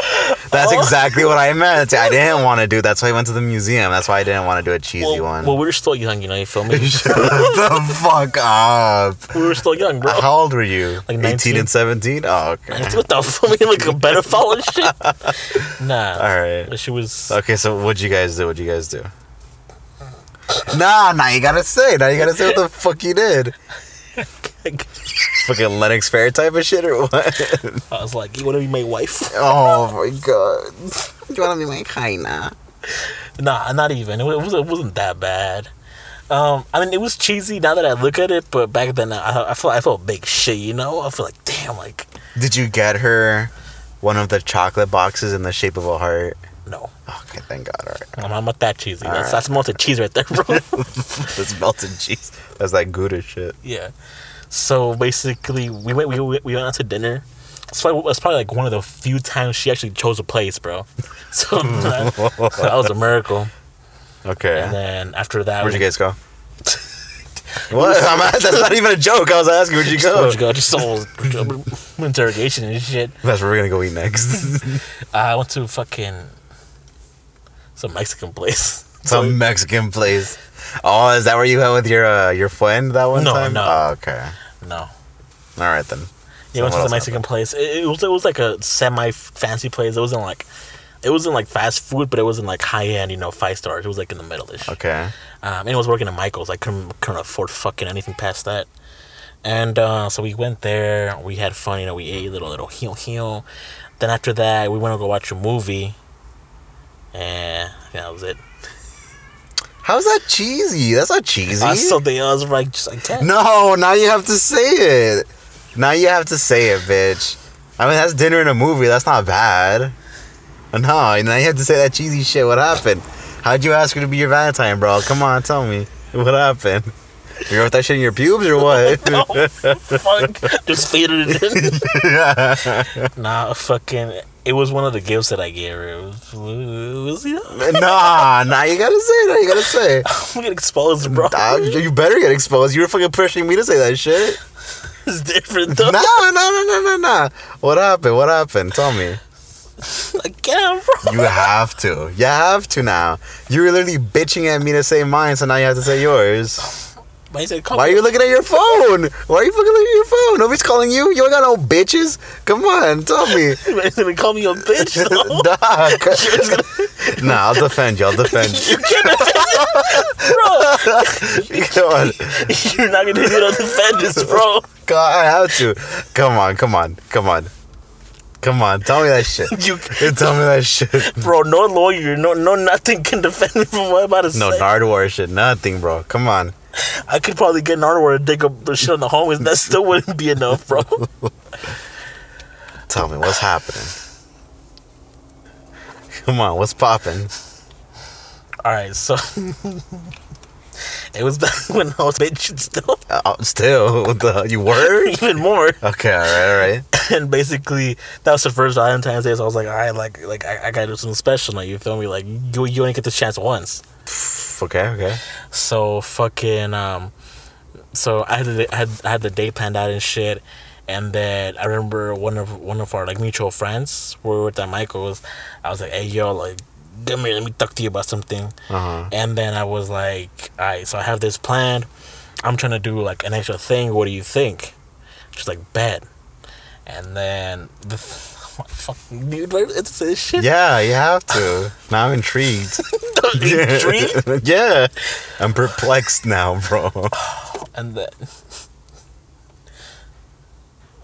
That's oh. exactly what I meant. I didn't want to do. That's why I went to the museum. That's why I didn't want to do a cheesy Well, one. well, we were still young, you know. You feel me? Shut the fuck up. we were still young, bro. How old were you? Like 18 and 17? Oh, okay. What the fuck? Like a pedophile and shit. Nah. All right. She was. Okay, so what'd you guys do? What'd you guys do? Nah, now you gotta say. Now you gotta say what the fuck you did. Fucking Lennox Fair type of shit or what? I was like, you want to be my wife? oh my god. You wanna be my kinda? Nah, not even. It, was, it wasn't that bad. Um, I mean, it was cheesy now that I look at it, but back then I, I felt I felt big shit. You know, I feel like damn, like Did you get her one of the chocolate boxes in the shape of a heart? No, Okay, thank God. All right. I'm, I'm not that cheesy. That's, Alright. that's melted cheese right there, bro. That's melted cheese. That's like Gouda shit. yeah. So basically, we went we, we we went out to dinner. It's probably, it's probably like one of the few times she actually chose a place, bro. So that, so that was a miracle. Okay. And then after that, Where'd you guys go? what? That's not even a joke. I was asking where'd you go? Where'd you go? Just all interrogation and shit. That's where we're gonna go eat next. I went to fucking some Mexican place. Some Mexican place. Oh, is that where you went with your uh, your friend that one No, time? no. Oh, okay. No. All right then. Yeah, went what to the Mexican place. It, it was it was like a semi fancy place. It wasn't like it wasn't like fast food, but it wasn't like high end, you know, five stars. It was like in the middle ish. Okay. Um, and it was working at Michael's. I couldn't couldn't afford fucking anything past that. And uh, so we went there. We had fun. You know, we ate a little little heel heel. Then after that, we went to go watch a movie. And yeah, that was it. How's that cheesy? That's not cheesy. I saw the I was like, just like that. no, now you have to say it. Now you have to say it, bitch. I mean, that's dinner in a movie. That's not bad. No, now you have to say that cheesy shit. What happened? How'd you ask her to be your Valentine, bro? Come on, tell me. What happened? You wrote that shit in your pubes or what? no, Fuck, just faded it in. Nah, fucking. It was one of the gifts that I gave her. It was, it was you know, nah, nah, you gotta say it. You gotta say. I'm gonna expose, bro. Ah, you better get exposed. You were fucking pushing me to say that shit. It's different though. Nah, nah, nah, nah, nah, nah. What happened? What happened? Tell me. Like, yeah, bro. You have to. You have to now. You were literally bitching at me to say mine, so now you have to say yours. But he said, come Why are you looking at your phone? Why are you fucking looking at your phone? Nobody's calling you. You ain't got no bitches. Come on, tell me. He's gonna call me a bitch though. nah, nah, I'll defend you. I'll defend you. you can't defend it, Come on. bro. You're not able to defend this, bro. God, I have to. Come on, come on, come on. Come on, tell me that shit. You, Tell me that shit. bro, no lawyer, no, no, nothing can defend me from what I'm about to say. No say. Nardwuar shit, nothing, bro. Come on. I could probably get an artwork to dig up the shit on the homies. And that still wouldn't be enough, bro. Tell me what's happening. Come on, what's popping? All right, so it was back when I was bitching still, Uh, still, what the you were? even more. Okay, all right, all right. And basically, that was the first Valentine's Day. So I was like, all right, like, like I, I gotta do something special now. You feel me? Like you, you only get this chance once. Okay, okay. So fucking um, so I had the, I had I had the day planned out and shit. And then I remember one of one of our like mutual friends, we were with that Michael's. I was like, "Hey yo, like, come here, let me talk to you about something." Uh-huh. And then I was like, all right, so I have this plan. I'm trying to do like an extra thing. What do you think? She's like, bet. And then the fuck, dude, like, it's this shit. Yeah, you have to. Now I'm intrigued. Intrigued? yeah. I'm perplexed now, bro. And then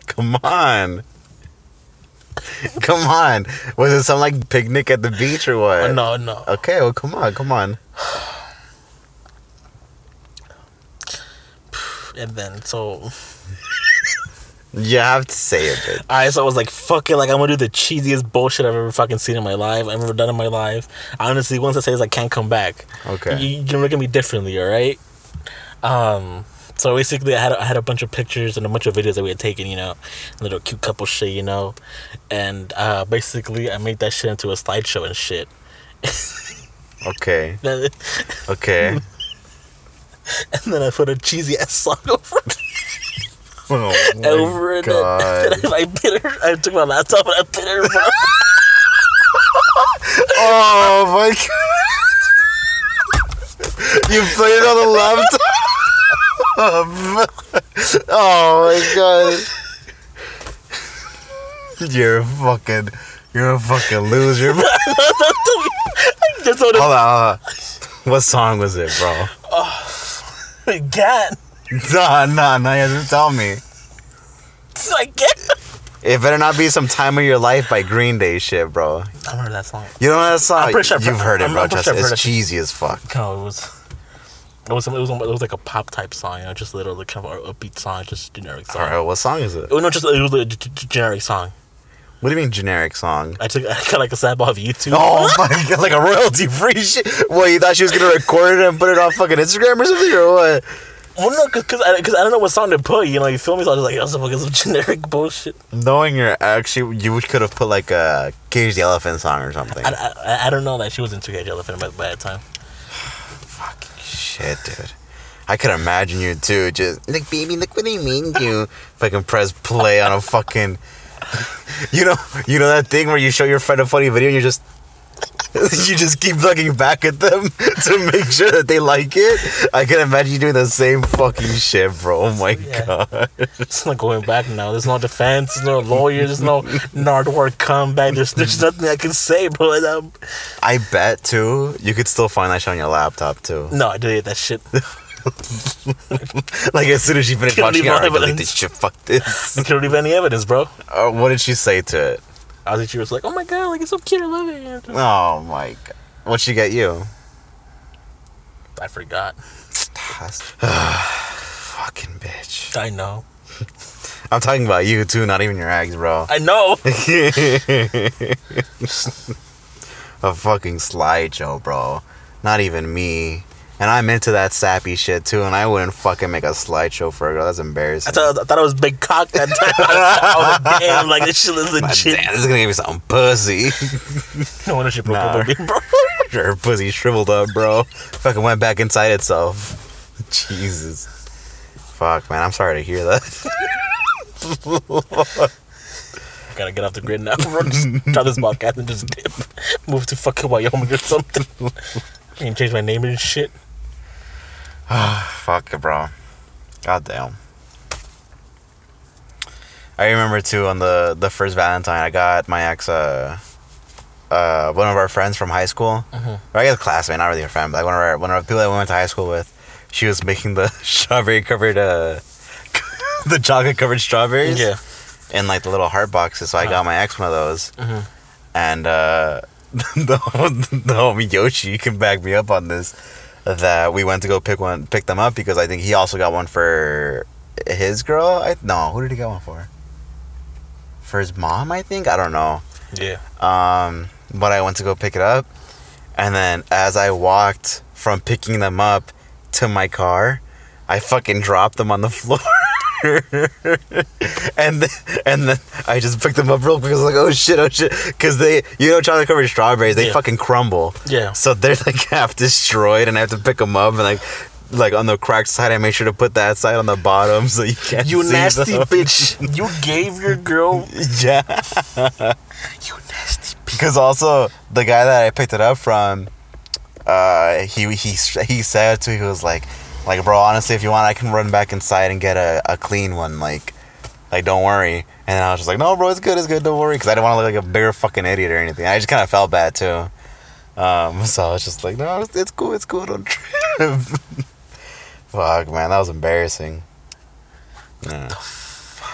Come on. Come on. Was it some like picnic at the beach or what? oh, no, no. Okay, well come on, come on. And then so, You have to say it, bitch. right, so I was like, fuck it, like I'm gonna do the cheesiest bullshit I've ever fucking seen in my life. I've ever done in my life. Honestly, once I say this, I can't come back. Okay. You, you look at me differently, all right? Um. So basically, I had I had a bunch of pictures and a bunch of videos that we had taken, you know, little cute couple shit, you know, and uh, basically I made that shit into a slideshow and shit. Okay. Okay. and then I put a cheesy ass song over it. Oh over it. God. And I put her. I took my laptop and I put her. Oh my god. You played it on the laptop. oh my god. You're a fucking you're a fucking loser. Hold on, hold on. What song was it, bro? Oh, Can't. Nah, nah, nah, you have to tell me. I can't. It better not be some time of your life by Green Day shit, bro. I remember that song. You don't know that song? I'm pretty sure I've You've heard- heard it, bro. I'm Just, sure heard it's it. cheesy as fuck. No, it was. It was, it was, it was like a pop type song, you know, just a little like kind of a upbeat song, just generic song. All right, what song is it? Oh no, just it was a generic song. What do you mean generic song? I took I got like a sample off YouTube. Oh my god, like a royalty free shit. What, you thought she was gonna record it and put it on fucking Instagram or something or what? Well, no, cause, cause, I, cause I don't know what song to put. You know, you feel me? So I was like, some fucking some generic bullshit. Knowing you're actually, you could have put like a Cage the Elephant song or something. I, I, I don't know that she was into Cage Elephant by, by that time. Fucking shit, dude. I could imagine you too, just like, baby, look what I mean you. Fucking press play on a fucking. You know, you know that thing where you show your friend a funny video and you're just. You just keep looking back at them to make sure that they like it. I can imagine you doing the same fucking shit, bro. Oh my Yeah. god. It's not going back now. There's no defense. There's no lawyer. There's no Nardwuar comeback. There's there's nothing I can say, bro. Um, I bet too, you could still find that shit on your laptop too. no, I deleted that shit. Like as soon as she finished Can't watching it, I no delete evidence. this shit. Fuck this. I couldn't leave any evidence, bro. Uh, what did she say to it? I think she was like, "Oh my god, like it's so cute. I love it." Oh my god. What'd she get you? I forgot. Fucking bitch. I know. I'm talking about you too, not even your ex, bro. I know. A fucking slideshow, bro. Not even me. And I'm into that sappy shit too, and I wouldn't fucking make a slideshow for a girl. That's embarrassing. I thought, I thought it was big cock that time. I was like, damn, like this shit is legit. damn, this is gonna give me some pussy. No wonder she broke Nah. up with me, bro. Her pussy shriveled up, bro. Fucking went back inside itself. Jesus. Fuck, man. I'm sorry to hear that. Gotta get off the grid now, bro. Just drop this podcast and just dip. Move to fucking Wyoming or something. And change my name and shit. Fuck it, bro. God damn. I remember too on the the first Valentine, I got my ex uh uh one of our friends from high school. Mhm. Or I guess classmate, not really a friend, but like one of our one of the people that we went to high school with. She was making the strawberry covered uh the chocolate covered strawberries. Yeah. In like the little heart boxes, so I got my ex one of those. Mhm. And uh the the homie Yoshi can back me up on this. That we went to go pick one, pick them up because I think he also got one for his girl. I no, who did he get one for? For his mom, I think. I don't know. Yeah. Um, but I went to go pick it up, and then as I walked from picking them up to my car, I fucking dropped them on the floor. and then, and then I just picked them up real quick. I was like, oh shit, oh shit, because they, you know, chocolate covered strawberries, they Yeah. fucking crumble. Yeah. So they're like half destroyed, and I have to pick them up and like. Like on the cracked side, I make sure to put that side on the bottom so you can't. You nasty them. bitch. You gave your girl. Yeah. You nasty bitch. Because also the guy that I picked it up from, uh, he he he said to he was like, like bro, honestly, if you want, I can run back inside and get a, a clean one. Like, like don't worry. And I was just like, no, bro, it's good, it's good, don't worry, because I didn't want to look like a bigger fucking idiot or anything. I just kind of felt bad too. Um, so I was just like, no, it's, it's cool, it's cool, don't trip. Fuck, man, that was embarrassing. Yeah.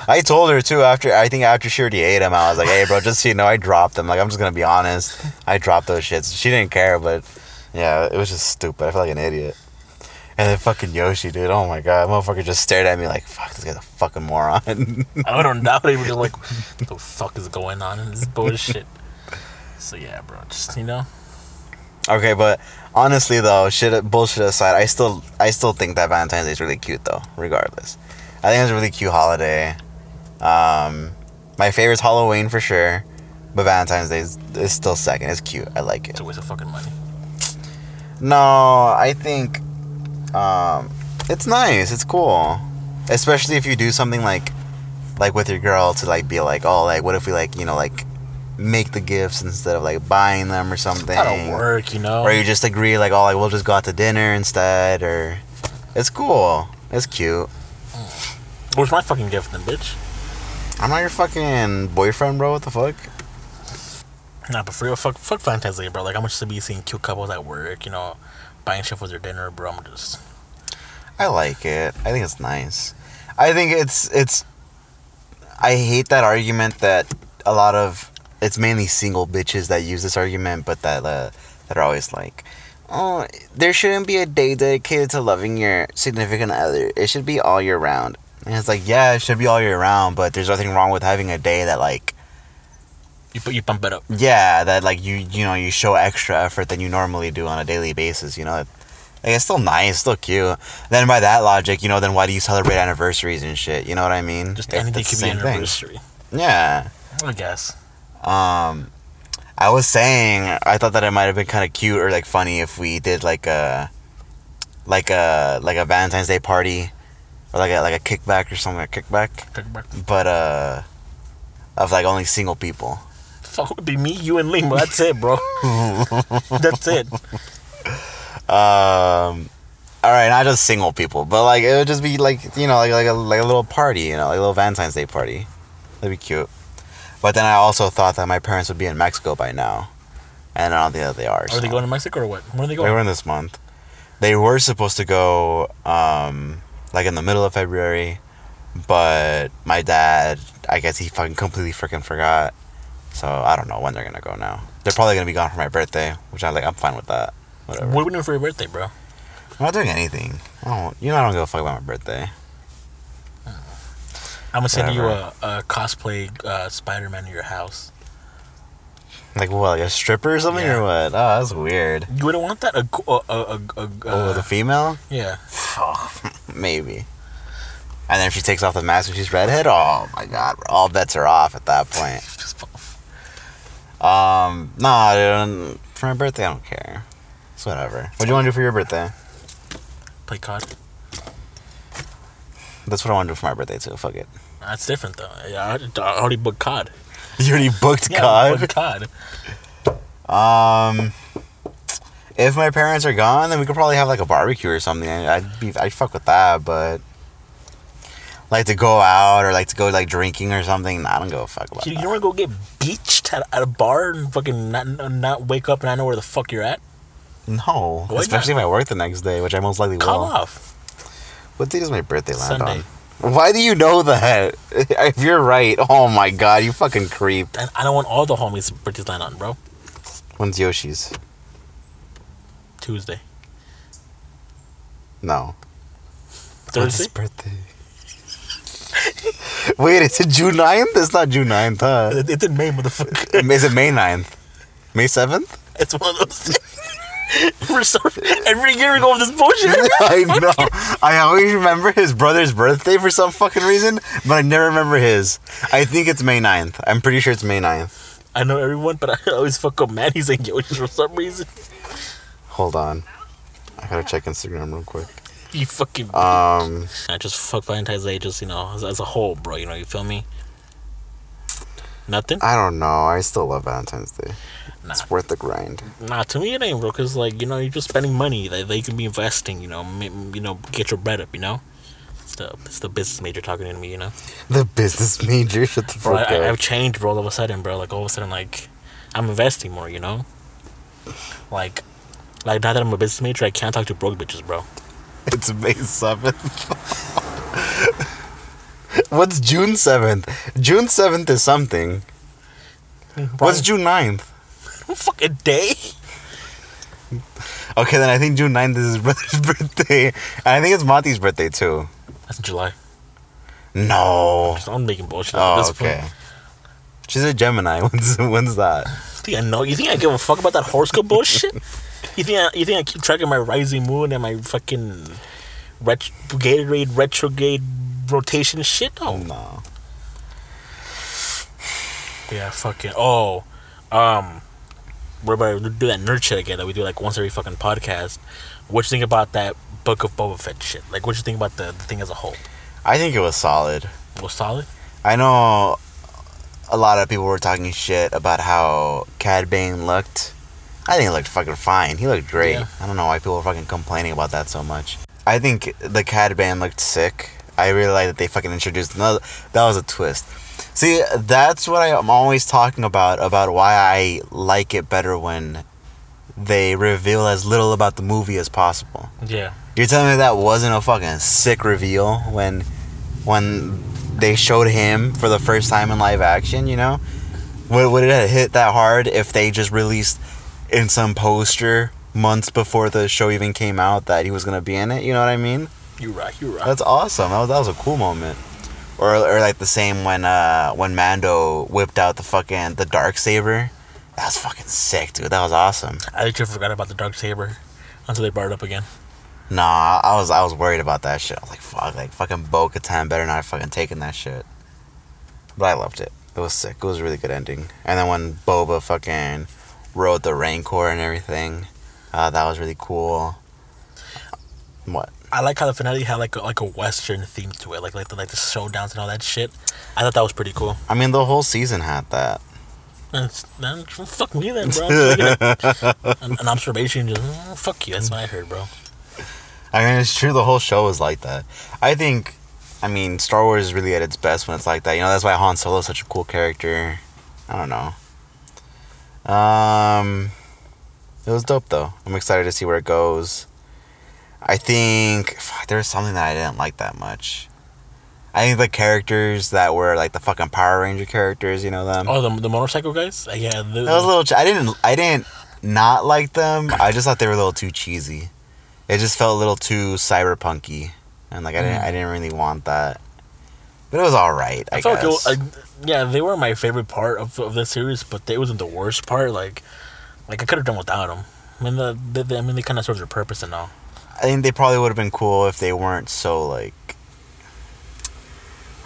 I told her too after I think after she already ate them, I was like, "Hey, bro, just so you know, I dropped them. Like, I'm just gonna be honest, I dropped those shits. She didn't care, but yeah, it was just stupid. I felt like an idiot. And then fucking Yoshi, dude. Oh my god, motherfucker just stared at me like, "Fuck, this guy's a fucking moron." I don't doubt it. We're just like, what the fuck is going on in this bullshit? So yeah, bro. Just you know. okay, but honestly though, shit, bullshit aside, I still, I still think that Valentine's Day is really cute though. Regardless, I think it's a really cute holiday. Um, my favorite's Halloween for sure, but Valentine's Day is, is still second. It's cute. I like it. It's a waste of fucking money. No, I think um, it's nice. It's cool, especially if you do something like like with your girl to like be like, oh, like what if we like you know like make the gifts instead of like buying them or something. That'll work, you know. Or you just agree like, oh, like we'll just go out to dinner instead, or it's cool. It's cute. Where's my fucking gift then, bitch? I'm not your fucking boyfriend, bro. What the fuck? Nah, but for real, fuck, fuck Valentine's Day, bro. Like, I'm just to be seeing cute couples at work, you know, buying shit for their dinner, bro. I'm just. I like it. I think it's nice. I think it's it's. I hate that argument that a lot of it's mainly single bitches that use this argument, but that uh, that are always like, oh, there shouldn't be a day dedicated to loving your significant other. It should be all year round. And it's like, yeah, it should be all year round, but there's nothing wrong with having a day that like You put you pump it up. yeah, that like you you know you show extra effort than you normally do on a daily basis. You know, like it's still nice, still cute. Then by that logic, you know, then why do you celebrate anniversaries and shit? You know what I mean? Just anything could be an same thing. anniversary. Yeah. I guess. Um, I was saying I thought that it might have been kind of cute or like funny if we did like a like a like a Valentine's Day party or like a like a kickback or something, a kickback, Take it back. but uh, of like only single people. Would be me, you, and Lima. That's it, bro. That's it. Um, all right, not just single people, but like it would just be like you know like like a like a little party, you know, like a little Valentine's Day party. That'd be cute. But then I also thought that my parents would be in Mexico by now, and I don't think that they are. Are so. they going to Mexico or what? Where are they going? They were in this month. They were supposed to go um like in the middle of February, but my dad, I guess he fucking completely freaking forgot. So I don't know when they're gonna go now. They're probably gonna be gone for my birthday, which I'm like I'm fine with that. Whatever. What are we doing for your birthday, bro? I'm not doing anything. I don't. You know I don't give a fuck about my birthday. I'm gonna send you a, a cosplay uh, Spider Man to your house. Like what? Like a stripper or something Yeah. or what? Oh, that's weird. You wouldn't want that? A, g- a, a, a, a, oh, uh, the female? yeah. Maybe. And then if she takes off the mask and she's redhead, oh my god, all bets are off at that point. Just Um, nah, dude, for my birthday, I don't care. It's whatever. What do you want to do for your birthday? play COD. That's what I want to do for my birthday too. Fuck it. That's different though. Yeah, I already- booked COD. You already booked Yeah, I booked COD. COD. Um, if my parents are gone, then we could probably have like a barbecue or something. I'd be, I'd fuck with that, but like to go out or like to go like drinking or something. Nah, I don't give a fuck about You, you don't want to go get beached at, at a bar and fucking not not wake up and I know where the fuck you're at? No, Why especially not? if I work the next day, which I most likely Call will. off. What day is my birthday land Sunday. on? Why do you know that? If you're right, oh my god, you fucking creep. And I don't want all the homies' birthdays land on, bro. When's Yoshi's? Tuesday. No. When's Thursday? his birthday? Wait, is it June 9th? It's not June 9th, huh? It- It's in May, motherfucker. Is it May 9th? May 7th? It's one of those. We're so, every year we go with this bullshit. I know. I always remember his brother's birthday for some fucking reason, but I never remember his. I think it's May 9th. I'm pretty sure it's May 9th. I know everyone, but I always fuck up Manny's and Yoshi for some reason. Hold on. I gotta check Instagram real quick. You fucking. Um, I just fuck Valentine's Day, just you know, as, as a whole, bro. You know, you feel me? Nothing. I don't know. I still love Valentine's Day. Nah, It's worth the grind. nah. To me, it ain't, bro. Cause like you know, you're just spending money that they can be investing. You know, m- you know, get your bread up. You know, it's the it's the business major talking to me. You know, The business major. Shut the bro. fuck I, up. I've changed, bro. All of a sudden, bro. Like all of a sudden, like I'm investing more. You know, like like now that I'm a business major, I can't talk to broke bitches, bro. It's May 7th. What's June 7th? June 7th is something. What's June 9th? fucking day? Okay, then I think June 9th is his brother's birthday. And I think it's Monty's birthday too. That's in July. No. I'm making bullshit. at Oh, this okay. point. She's a Gemini. When's, when's that? think I know? You think I give a fuck about that horoscope bullshit? You think I, you think I keep track of my rising moon and my fucking ret- Gatorade retrograde rotation shit? No. No. Yeah, fucking. Oh, um, we're about to do that nerd shit again that we do like once every fucking podcast. What you think about that Book of Boba Fett shit? Like, what you think about the, the thing as a whole? I think it was solid. Was solid? I know a lot of people were talking shit about how Cad Bane looked. I think he looked fucking fine. He looked great. Yeah. I don't know why people were fucking complaining about that so much. I think the Cad Bane looked sick. I really like that they fucking introduced another. That was a twist. See, that's what I'm always talking about. About why I like it better when they reveal as little about the movie as possible. Yeah. You're telling me that wasn't a fucking sick reveal when when they showed him for the first time in live action, you know? Would, would it have hit that hard if they just released in some poster months before the show even came out that he was to be in it? You know what I mean? You right. You right. That's awesome. That was, that was a cool moment. or or like the same when uh when Mando whipped out the fucking the dark saber. That was fucking sick, dude. That was awesome. I literally forgot about the dark saber until they brought it up again. Nah, I was I was worried about that shit. I was like, fuck, like fucking Bo Katan better not have fucking taken that shit. But I loved it. It was sick. It was a really good ending. And then when Boba fucking rode the Rancor and everything, uh, that was really cool. What? I like how the finale had like a, like a western theme to it, like like the, like the showdowns and all that shit. I thought that was pretty cool. I mean, the whole season had that. And it's, man, fuck me then, bro. I'm just making a- an, an observation, just oh, fuck you. That's what I heard, bro. I mean, it's true. The whole show was like that. I think, I mean, Star Wars is really at its best when it's like that. You know, that's why Han Solo is such a cool character. I don't know. Um, it was dope though. I'm excited to see where it goes. I think fuck, there was something that I didn't like that much. I think the characters that were like the fucking Power Ranger characters, you know them. Oh, the, the motorcycle guys? Uh, yeah. The, That was a little. ch- I didn't. I didn't not like them. I just thought they were a little too cheesy. It just felt a little too cyberpunky, and like I didn't. I didn't really want that. But it was all right. I, I felt guess. like, it, like, yeah, they were my favorite part of, of the series, but they wasn't the worst part. Like, like I could have done without them. I mean, the, the, the- I mean, they kind of served their purpose and all. I think they probably would have been cool if they weren't so like.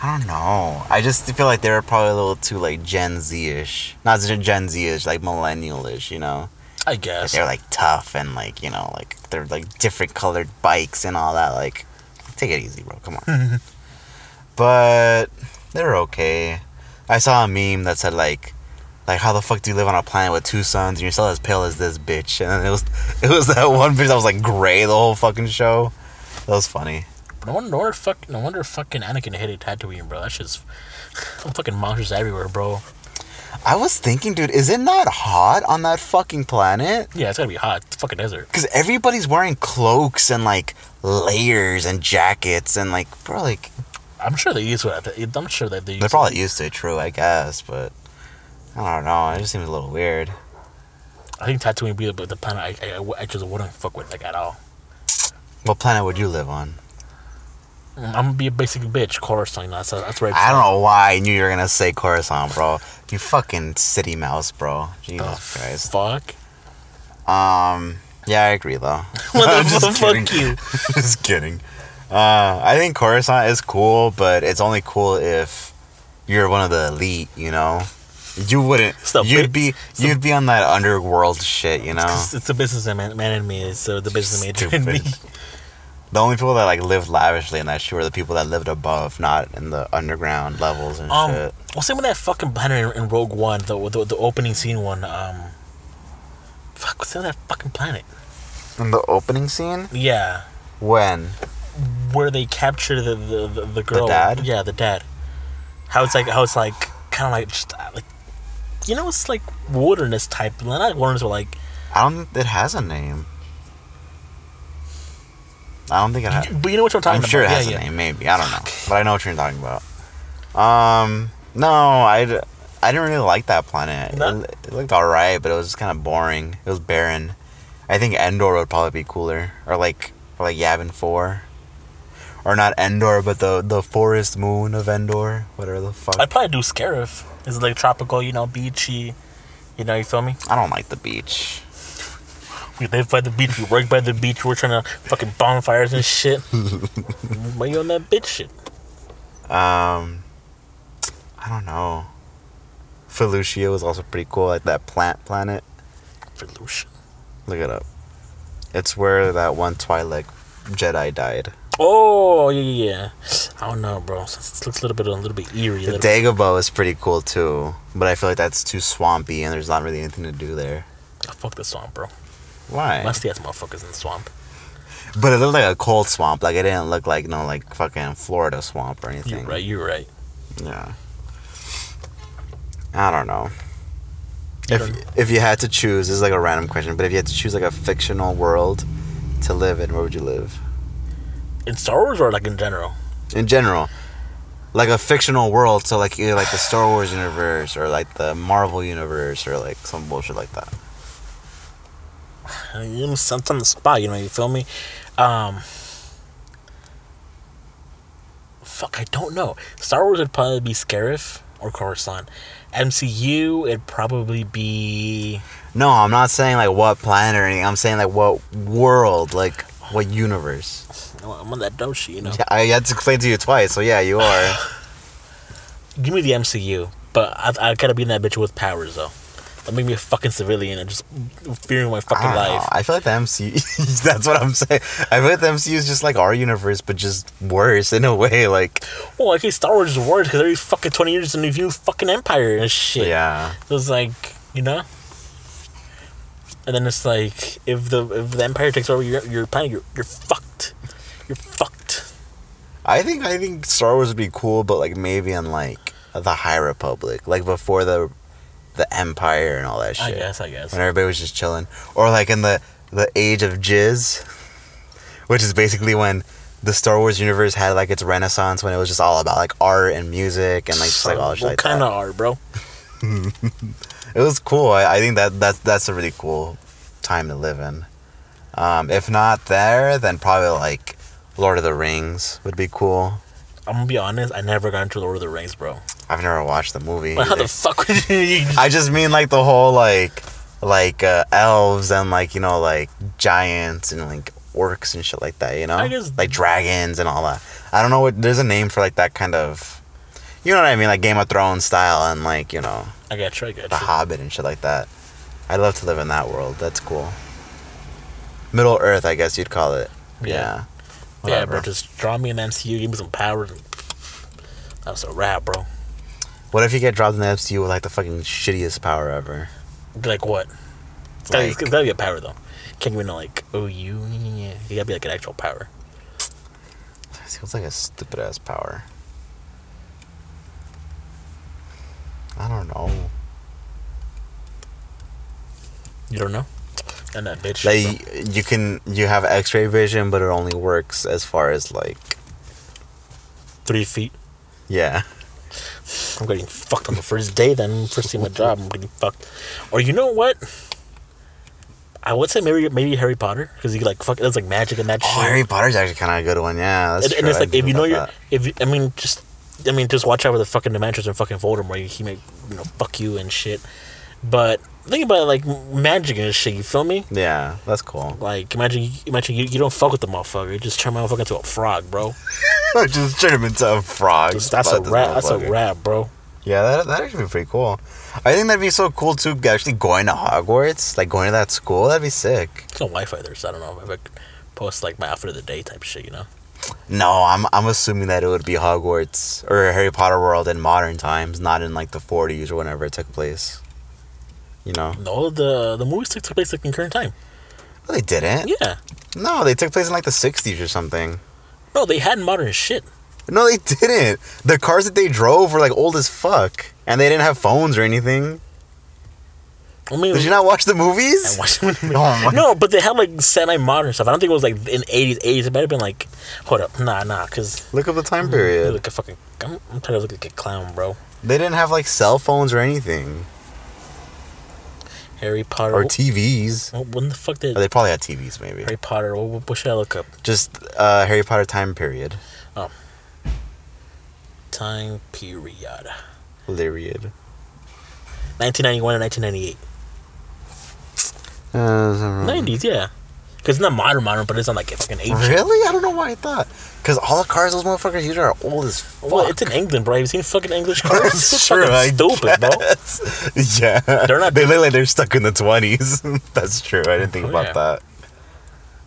I don't know. I just feel like they were probably a little too like Gen Z ish. Not Gen Z ish, like millennial ish. You know. I Like, guess. they're like tough and like you know like they're like different colored bikes and all that like take it easy bro come on but they're okay i saw a meme that said like like how the fuck do you live on a planet with two suns and you're still as pale as this bitch and then it was it was that one bitch that was like gray the whole fucking show that was funny No wonder, no wonder, fuck, no wonder fucking Anakin hated Tatooine, bro. That's just fucking monsters everywhere, bro. i was thinking dude is it not hot on that fucking planet Yeah, it's gotta be hot. It's a fucking desert. because everybody's wearing cloaks and like layers and jackets and like bro like I'm sure they used it. I'm sure that they. They're used probably used to it, true, I guess, but I don't know. It just seems a little weird. I think Tatooine would be the, the planet I, I, I just wouldn't fuck with like at all. What planet would you live on? I'm gonna be a basic bitch, Coruscant. That's that's right. I don't know why I knew you were gonna say Coruscant, bro. You fucking city mouse, bro. The Jesus Christ. fuck. Um, yeah, I agree though. What the fuck kidding. you? just kidding. Uh, I think Coruscant is cool, but it's only cool if you're one of the elite. You know, you wouldn't. The You'd be you'd be on that underworld shit. You know. It's, it's the business man, man in me. It's uh, the business major in me. The only people that like lived lavishly in that shit were the people that lived above, not in the underground levels and Um, shit. well, same with that fucking planet in, in Rogue One, the, the the opening scene one. Um, fuck, what's the that fucking planet? In the opening scene, Yeah, when where they capture the the, the, the girl. dad? Yeah, the dad. How it's like how it's like kind of like just uh, like, you know, it's like wilderness type. Not wilderness, but like I don't think it has a name. I don't think it has. But you know what I'm talking about. I'm about? sure it has yeah. a name, maybe. I don't know, but I know what you're talking about. Um, no, I, I didn't really like that planet. No? It, it looked alright, but it was just kind of boring. It was barren. I think Endor would probably be cooler, or like, or like Yavin Four, or not Endor, but the the forest moon of Endor, whatever the fuck. I'd probably do Scarif. It's like tropical, you know, beachy. You know, you feel me? I don't like the beach. We live by the beach. We work by the beach. We're trying to fucking bonfires and shit. Why you on that bitch shit? Um, I don't know. Felucia was also pretty cool, like that plant planet. Felucia. Look it up. It's where that one Twi'lek Jedi died. Oh yeah, yeah, yeah. I don't know, bro. It looks a little bit, a little bit eerie. The Dagobah is pretty cool too, but I feel like that's too swampy and there's not really anything to do there. Oh, fuck the swamp, bro. Why? Musty ass motherfuckers in the swamp. But it looked like a cold swamp. Like it didn't look like no like fucking Florida swamp or anything. You're right. You're right. Yeah. I don't know. If don't- if you had to choose, this is like a random question, but if you had to choose like a fictional world to live in, where would you live? In Star Wars or like in general? In general, like a fictional world, so like either like the Star Wars universe or like the Marvel universe or like some bullshit like that. You know, some on the spot. You know, you feel me? Um, fuck, I don't know. Star Wars would probably be Scarif or Coruscant. MCU, it'd probably be. No, I'm not saying like what planet or anything. I'm saying like what world, like what universe. I'm on that dope shit, you know. Yeah, I had to explain to you twice, so yeah, you are. Give me the MCU, but I, I gotta be in that bitch with powers though. Don't make me a fucking civilian and just fearing my fucking I, know. life. I feel like the MCU. that's what I'm saying. I feel like the MCU is just like our universe, but just worse in a way. Like, Well, okay, Star Wars is worse because every fucking twenty years a new fucking empire and shit. yeah, So it's like, you know? And then it's like, if the if the Empire takes over your your planet, you're you're fucked. You're fucked. I think I think Star Wars would be cool, but like maybe in like the High Republic, like before the the Empire and all that shit. I guess, I guess. when everybody was just chilling, or like in the the age of jizz, which is basically when the Star Wars universe had like its renaissance when it was just all about like art and music and like just like all shit what like kind that. of art, bro? It was cool. I, I think that that's that's a really cool time to live in. Um, if not there, then probably like Lord of the Rings would be cool. I'm gonna be honest. I never got into Lord of the Rings, bro. I've never watched the movie. Like, how the fuck would you? I just mean like the whole like like uh, elves and like you know like giants and like orcs and shit like that. You know, I guess- like dragons and all that. I don't know what. There's a name for like that kind of. You know what I mean, like Game of Thrones style and like you know I got you. I got the you. Hobbit and shit like that. I'd love to live in that world. That's cool. Middle Earth, I guess you'd call it. Yeah. Yeah. Yeah, bro. Just draw me an MCU. Give me some power. That's a wrap, bro. What if you get dropped in the MCU with like the fucking shittiest power ever? Like what? It's gotta, Like- it's gotta be a power though. Can't be no like oh you. You gotta be like an actual power. Seems like a stupid ass power. I don't know. You don't know? And that bitch. Like you can you have X-ray vision, but it only works as far as like three feet. yeah. I'm getting fucked on the first day. Then first day of my job, I'm getting fucked. Or you know what? I would say maybe maybe Harry Potter because you like fuck. It's like magic and that Oh, shit. Harry Potter's actually kind of a good one. Yeah, that's and, and it's like if you know your if you, I mean just I mean just watch out for the fucking dimensions and fucking Voldemort. He may you know fuck you and shit. But think about it, like magic and shit. You feel me? yeah, that's cool. Like imagine imagine you, you don't fuck with the motherfucker. You just turn my motherfucker into a frog, bro. Just turn him into a frog. Just- that's a rap. That's a rap, bro. Yeah, that that actually be pretty cool. I think that'd be so cool too. Actually, going to Hogwarts, like going to that school, that'd be sick. There's no Wi-Fi there, so I don't know if I could post like my outfit of the day type shit. You know? No, I'm I'm assuming that it would be Hogwarts or Harry Potter world in modern times, not in like the 40s or whenever it took place. You know, No, the the movies took place like in current time. no, they didn't. Yeah. No, they took place in like the 60s or something. No, they had modern shit. No, they didn't. The cars that they drove were like old as fuck, and they didn't have phones or anything. I mean, Did you not watch the movies? I movies? watched them. Oh my- no, but they had like semi-modern stuff. I don't think it was like in eighties, eighties. It might have been like, hold up, nah, nah, because Look up the time mm, period. look a fucking. I'm, I'm trying to look like a clown, bro. They didn't have like cell phones or anything Harry Potter. or TVs. When the fuck did Or they probably had TVs maybe. Harry Potter? What, what, what should I look up? Just uh, Harry Potter time period. Oh. Time period. Lyriad. 1991 and 1998. Uh, 90s, yeah. Because it's not modern, modern, but it's not like fucking ancient. Really? I don't know why I thought. Because all the cars those motherfuckers use are old as fuck. Well, it's in England, bro. Have you seen fucking English cars? It's true. fucking I stupid, bro. Yeah. They're not- They look like they're stuck in the 20s. That's true. I didn't think Oh, about yeah. that.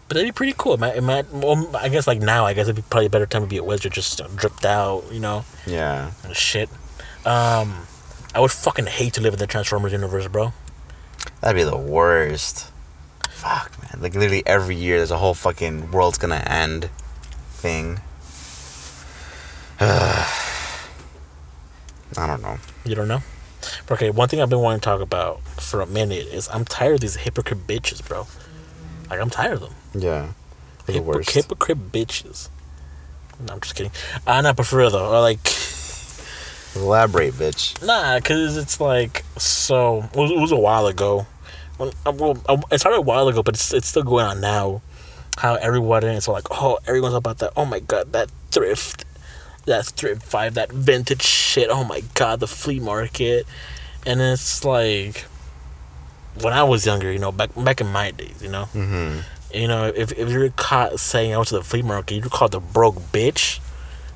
But that'd be pretty cool. It might, well, I guess like now, I guess it'd be probably a better time to be a wizard, just dripped out, you know, Yeah. and shit. Um, I would fucking hate to live in the Transformers universe, bro. That'd be the worst. Fuck, man. Like, literally every year there's a whole fucking world's gonna end thing. I don't know. You don't know? Okay, one thing I've been wanting to talk about for a minute is I'm tired of these hypocrite bitches, bro. Like I'm tired of them. Yeah. They're the worst. hypocrite bitches. No, I'm just kidding. I uh, not but for real though. Or like, Elaborate, bitch. nah, cause it's like so. It was, it was a while ago. When, uh, well, uh, it started a while ago, but it's it's still going on now. How everyone is like, oh, everyone's about that. Oh my god, that thrift. that thrift five, that vintage shit. Oh my god, the flea market, and it's like when I was younger, you know, back back in my days, you know, Mm-hmm. you know, if if you're caught saying I went to the flea market, you're called a broke bitch.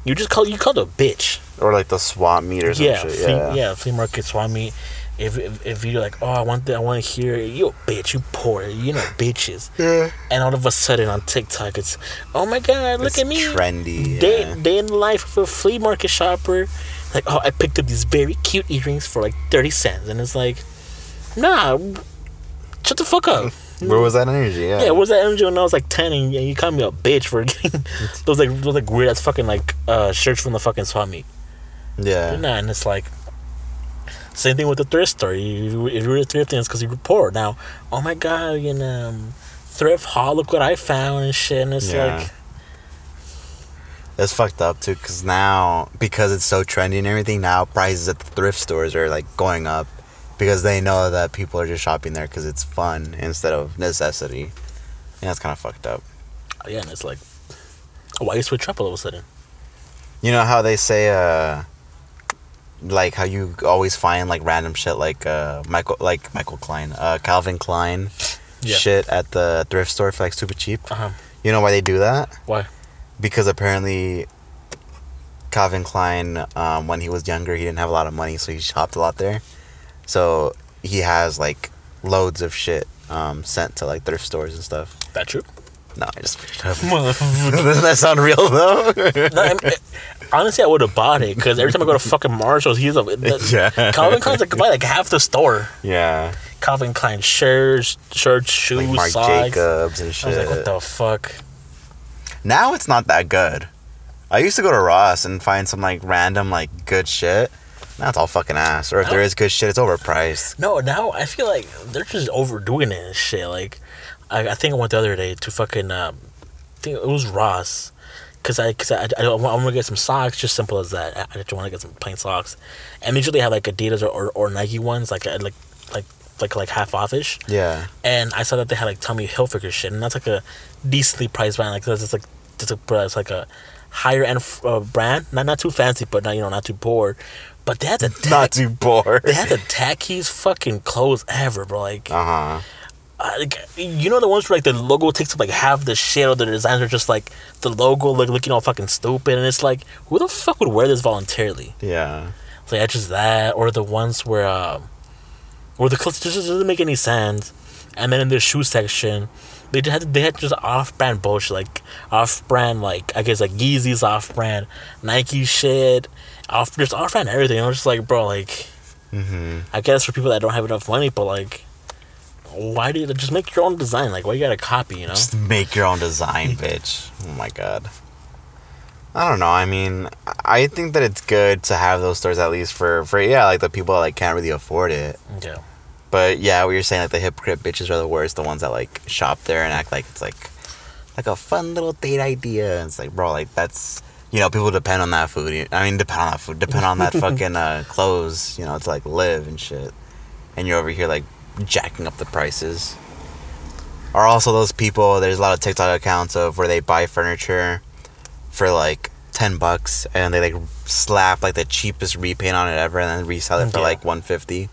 You just call you called a bitch. Or like the swap meet or some Yeah, shit. flea, Yeah. yeah, flea market swap meet. If, if if you're like, oh, I want that, I want to hear you bitch, you poor, you know, bitches. Yeah. And all of a sudden on TikTok, it's, oh my god, look It's at me, trendy. day yeah. day in the life of a flea market shopper. Like, oh, I picked up these very cute earrings for like thirty cents, and it's like, nah, shut the fuck up. Where was that energy? Yeah. Yeah, what was that energy when I was like ten and you called me a bitch for getting those like those like weird ass fucking like uh shirts from the fucking swap meet. Yeah. Nah, and it's like same thing with the thrift store. You, if you were thrifting, it's because you were poor. Now, oh my god, you know, thrift haul. Look what I found and shit. And it's Yeah. like, That's fucked up too, cause now because it's so trendy and everything, now prices at the thrift stores are like going up, because they know that people are just shopping there because it's fun instead of necessity. And that's kind of fucked up. yeah, and it's like, why you switch up all of a sudden? You know how they say, uh, like how you always find like random shit like uh Michael like Michael Klein, uh Calvin Klein Yeah. shit at the thrift store for like super cheap. Uh huh. You know why they do that? Why? because apparently Calvin Klein, um, when he was younger, he didn't have a lot of money, so he shopped a lot there. So he has like loads of shit um, sent to like thrift stores and stuff. That true? No, I just made it up. no, Doesn't that sound real though? I mean, honestly, I would have bought it because every time I go to fucking Marshalls, he's a the, Yeah. Calvin Klein's like buy like half the store. yeah, Calvin Klein shirts, shirts, shoes, like Marc socks. Jacobs and shit. I was like, what the fuck? now it's not that good. I used to go to Ross and find some like random like good shit. Now it's all fucking ass. Or if there is good shit, it's overpriced. No, now I feel like they're just overdoing it and shit. Like, I, I think I went the other day to fucking, um, I think it was Ross. Cause I, cause I, I, I want to get some socks, just simple as that. I I just want to get some plain socks, and they usually have like Adidas or, or, or Nike ones, like like like like like half offish. Yeah. And I saw that they had like Tommy Hilfiger shit, and that's like a decently priced brand. Like that's just like it's, a, it's like a higher end uh, brand, not not too fancy, but not you know not too poor. But they had the Not too poor. they had the tackiest fucking clothes ever, bro. Like, Uh huh. Uh, like you know the ones where like the logo takes up like half the shit, or the designs are just like the logo look looking all fucking stupid, and it's like who the fuck would wear this voluntarily? Yeah. It's like just that, or the ones where um, where the clothes just doesn't make any sense. And then in the shoe section, they just had they had just off-brand bullshit, like off-brand, like I guess like Yeezys off-brand, Nike shit, off just off-brand everything. I was just like, bro, like Mm-hmm. I guess for people that don't have enough money, but like, why do you just make your own design? Like, why you gotta copy? You know? Just make your own design, bitch. Oh my god. I don't know. I mean, I think that it's good to have those stores at least for for yeah, like the people that like can't really afford it. Yeah. But yeah, what you're saying like the hypocrite bitches are the worst, the ones that like shop there and act like it's like like a fun little date idea. It's like, bro, like that's you know, people depend on that food. I mean, depend on that food, depend on that fucking uh, clothes, you know, to like live and shit. And you're over here like jacking up the prices. Are also those people. There's a lot of TikTok accounts of where they buy furniture for like ten bucks and they like slap like the cheapest repaint on it ever and then resell it for Yeah. like one fifty.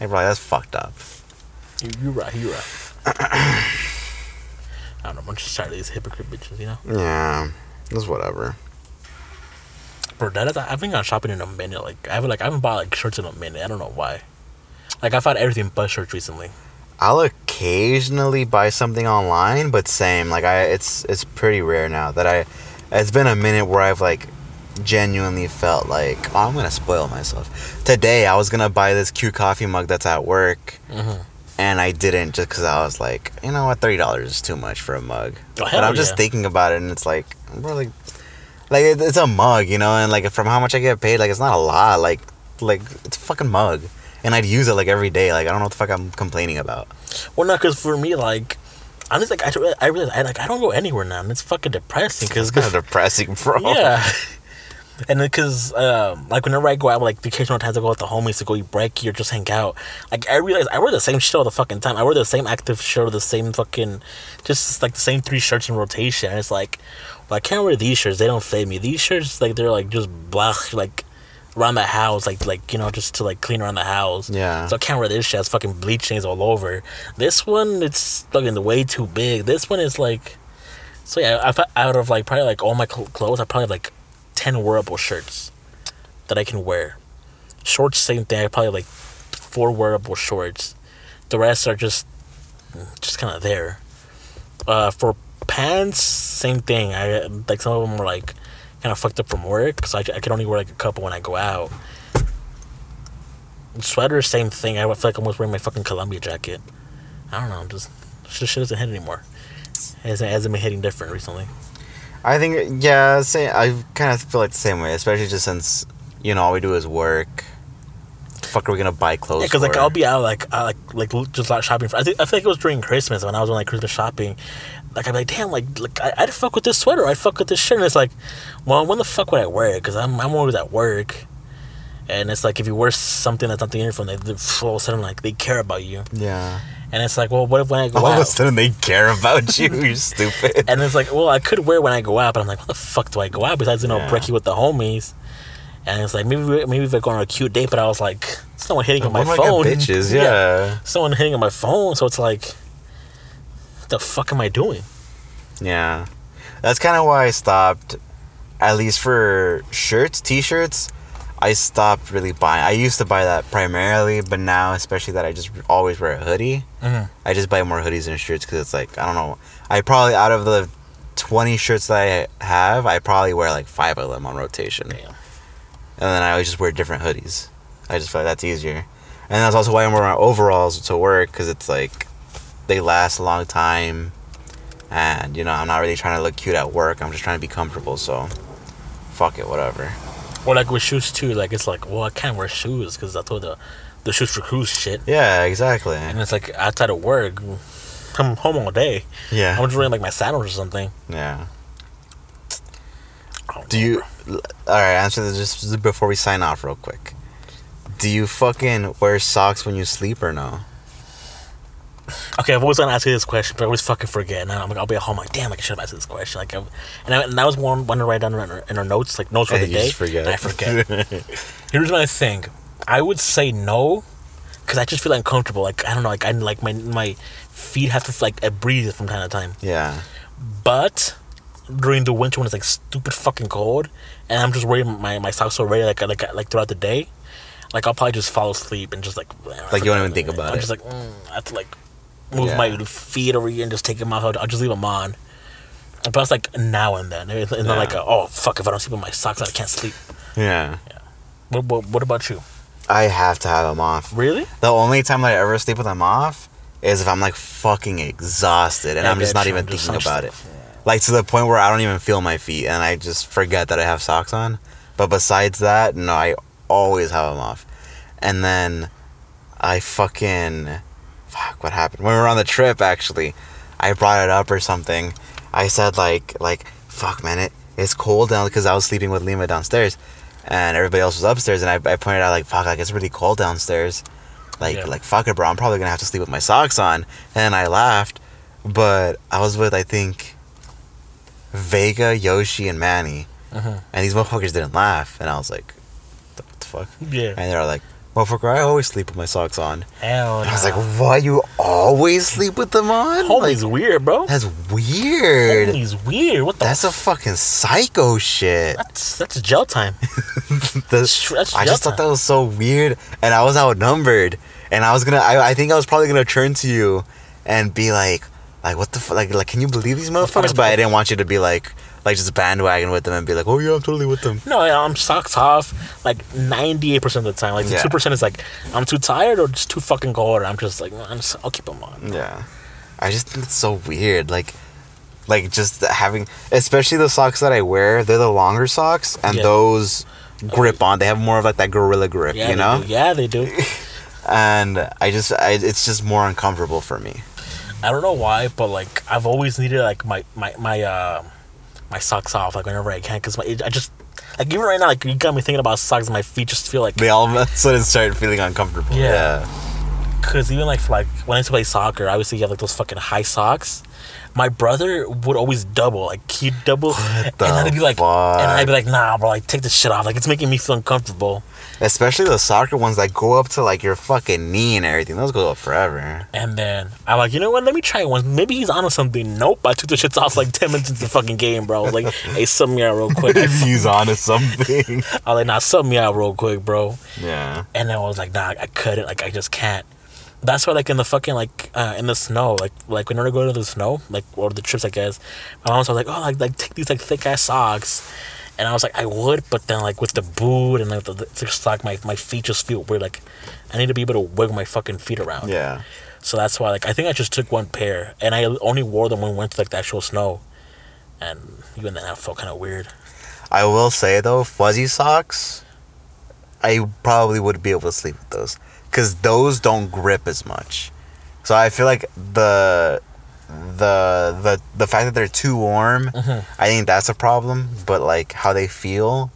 Like, bro, that's fucked up. You're right. you're right. I don't know. I'm just tired of these hypocrite bitches. You know, Yeah, it's whatever. bro. That is, I've been gone shopping in a minute. Like, I haven't like I haven't bought like shirts in a minute. I don't know why. Like, I've found everything but shirts recently. I'll occasionally buy something online, but same. Like I, it's it's pretty rare now that I. It's been a minute where I've like genuinely felt like oh, I'm gonna spoil myself. Today I was gonna buy this cute coffee mug that's at work, Mm-hmm. and I didn't just because I was like, you know what, thirty dollars is too much for a mug. Oh, but I'm just yeah. thinking about it, and it's like, bro, like, like it's a mug, you know, and like from how much I get paid, like it's not a lot. Like, like it's a fucking mug, and I'd use it like every day. Like I don't know what the fuck I'm complaining about. Well, not because for me, like, I'm just like I, I realize I like I don't go anywhere now, and it's fucking depressing. Because It's kind of depressing, bro. yeah. And then, cause um, like whenever I go out, like the occasional times I go with the homies to go eat brekkie or just hang out, like I realize I wear the same shit all the fucking time. I wear the same active shirt, the same fucking, just like the same three shirts in rotation. And it's like, But I can't wear these shirts. They don't fit me. These shirts like they're like just black like around the house, like like you know just to like clean around the house. Yeah. So I can't wear this shit. It's fucking bleach stains all over. This one it's fucking way too big. This one is like. So yeah, I out of like probably like all my clothes, I probably have like ten wearable shirts that I can wear. Shorts, same thing. I probably have, like four wearable shorts. The rest are just just kind of there. Uh, for pants, same thing. I like some of them are like kind of fucked up from work, because I, I can only wear like a couple when I go out. Sweaters, same thing. I feel like I'm almost wearing my fucking Columbia jacket. I don't know. I'm just shit, shit doesn't hit anymore. It hasn't, it hasn't been hitting different recently. I think yeah, same. I kind of feel like the same way, especially just since you know all we do is work. Fuck, are we gonna buy clothes? Yeah, because like? I'll be out like I like like just out shopping. For, I think I feel like it was during Christmas when I was on like Christmas shopping. Like I'd be like, damn, like like I, I'd fuck with this sweater. I'd fuck with this shirt. And it's like, well, when the fuck would I wear it? Because I'm I'm always at work. And it's like if you wear something that's not the uniform, they, they all of a sudden like they care about you. yeah. And it's like, well, what if when I go All of a out? sudden they care about you. You're stupid. And it's like, well, I could wear when I go out, but I'm like, what the fuck do I go out besides you know Yeah. brekkie with the homies? And it's like maybe maybe if I go on a cute date, but I was like, someone hitting on my phone, bitches. Yeah. someone hitting on my phone. So it's like, the fuck am I doing? Yeah. That's kind of why I stopped, at least for shirts, t shirts. I stopped really buying. I used to buy that primarily, but now, especially that I just always wear a hoodie, Mhm. I just buy more hoodies and shirts because it's like, I don't know. I probably, out of the 20 shirts that I have, I probably wear like five of them on rotation. Damn. And then I always just wear different hoodies. I just feel like that's easier. And that's also why I'm wearing overalls to work because it's like they last a long time. And, you know, I'm not really trying to look cute at work. I'm just trying to be comfortable. So, fuck it, whatever. Or like with shoes too. Like it's like, well, I can't wear shoes because I told the the Shoes for Crews shit. Yeah, exactly. And it's like outside of work, I'm home all day. Yeah. I'm just wearing like my sandals or something. Yeah. Do you. All right, answer this just before we sign off, real quick. Do you fucking wear socks when you sleep or no? Okay, I've always gonna ask you this question, but I always fucking forget. And I'm like, I'll be at home like, damn, I should have asked this question. Like, I've, and, I, and I was one one to write down in our, in our notes, like notes for the day. forget. And I forget. Here's my thing. I would say no, because I just feel uncomfortable. Like I don't know, like I like my my feet have to like I breathe from time to time. yeah. But during the winter when it's like stupid fucking cold, and I'm just wearing my my socks already like like like throughout the day, like I'll probably just fall asleep and just like Like, you don't even think about it. I'm just like mm, I to like move Yeah. my feet over here and just take them off. I'll, just leave them on. But it's like now and then. It's, not like a, oh fuck if I don't sleep with my socks on, I can't sleep. Yeah. What, what, what about you? I have to have them off. Really? The only time that I ever sleep with them off is if I'm like fucking exhausted and Yeah, I'm just not even Just thinking about it. stuff, Like to the point where I don't even feel my feet and I just forget that I have socks on. But besides that, no, I always have them off. And then I fucking fuck what happened when we were on the trip actually. I brought it up or something. I said like like fuck man it it's cold down because I was sleeping with Lima downstairs and everybody else was upstairs and I, I pointed out like fuck like it's really cold downstairs. Like Yeah. like fuck it bro I'm probably gonna have to sleep with my socks on and I laughed but I was with I think Vega, Yoshi, and Manny, Mhm. and these motherfuckers didn't laugh, and I was like, "What the fuck?" Yeah. And they were like, "Motherfucker, I always sleep with my socks on." Hell And I was like, "Why you always sleep with them on?" Homie's Like, weird, bro. that's weird. Homie's weird. What the? That's a fucking psycho shit. that's that's jail time. That's- that's I just jail thought that was so weird, and I was outnumbered, and I was gonna. I, I think I was probably gonna turn to you, and be like, like what the fuck, like like can you believe these motherfuckers? But I didn't want you to be like, like just bandwagon with them and be like, oh yeah, I'm totally with them. No, yeah, I'm socks off like 98% of the time. Like the Yeah. 2% is like I'm too tired or just too fucking cold. Or I'm just like, I'm just, I'll keep them on. Yeah, I just think it's so weird. Like, like just having, especially the socks that I wear, they're the longer socks, and Yeah. those grip on. They have more of like that gorilla grip, Yeah, you they know. do. Yeah, they do. And I just, I, it's just more uncomfortable for me. I don't know why, but like I've always needed like my my my uh my socks off like whenever I can because I just like even right now like you got me thinking about socks. And my feet just feel like They all of a sudden start feeling uncomfortable. Yeah. Cause even like for, like when I used to play soccer, I obviously you have like those fucking high socks. my brother would always double, like he'd double, and I'd be like, and I'd be like, nah, bro, like take this shit off, like it's making me feel uncomfortable. Especially the soccer ones that go up to like your fucking knee and everything. Those go up forever. And then I'm like, you know what? Let me try it once. Maybe he's onto something. Nope. I took the shits off like ten minutes into the fucking game, bro. I was like, hey, sub me out real quick. I He's on to something. I was like, nah, sub me out real quick, bro. yeah. And then I was like, nah, I couldn't. Like, I just can't. That's why, like, in the fucking, like, uh, in the snow, like, like whenever I go to the snow, like, or the trips, I guess, my mom was like, oh, like, like take these, like, thick ass socks. And I was like, I would, but then, like, with the boot and, like, the, the thick sock, my, my feet just feel weird. Like, I need to be able to wiggle my fucking feet around. Yeah. So that's why, like, I think I just took one pair, and I only wore them when we went to, like, the actual snow. And even then, I felt kind of weird. I will say though, fuzzy socks, I probably would be able to sleep with those because those don't grip as much. So I feel like the the the the fact that they're too warm, uh-huh. I think that's a problem. But like how they feel,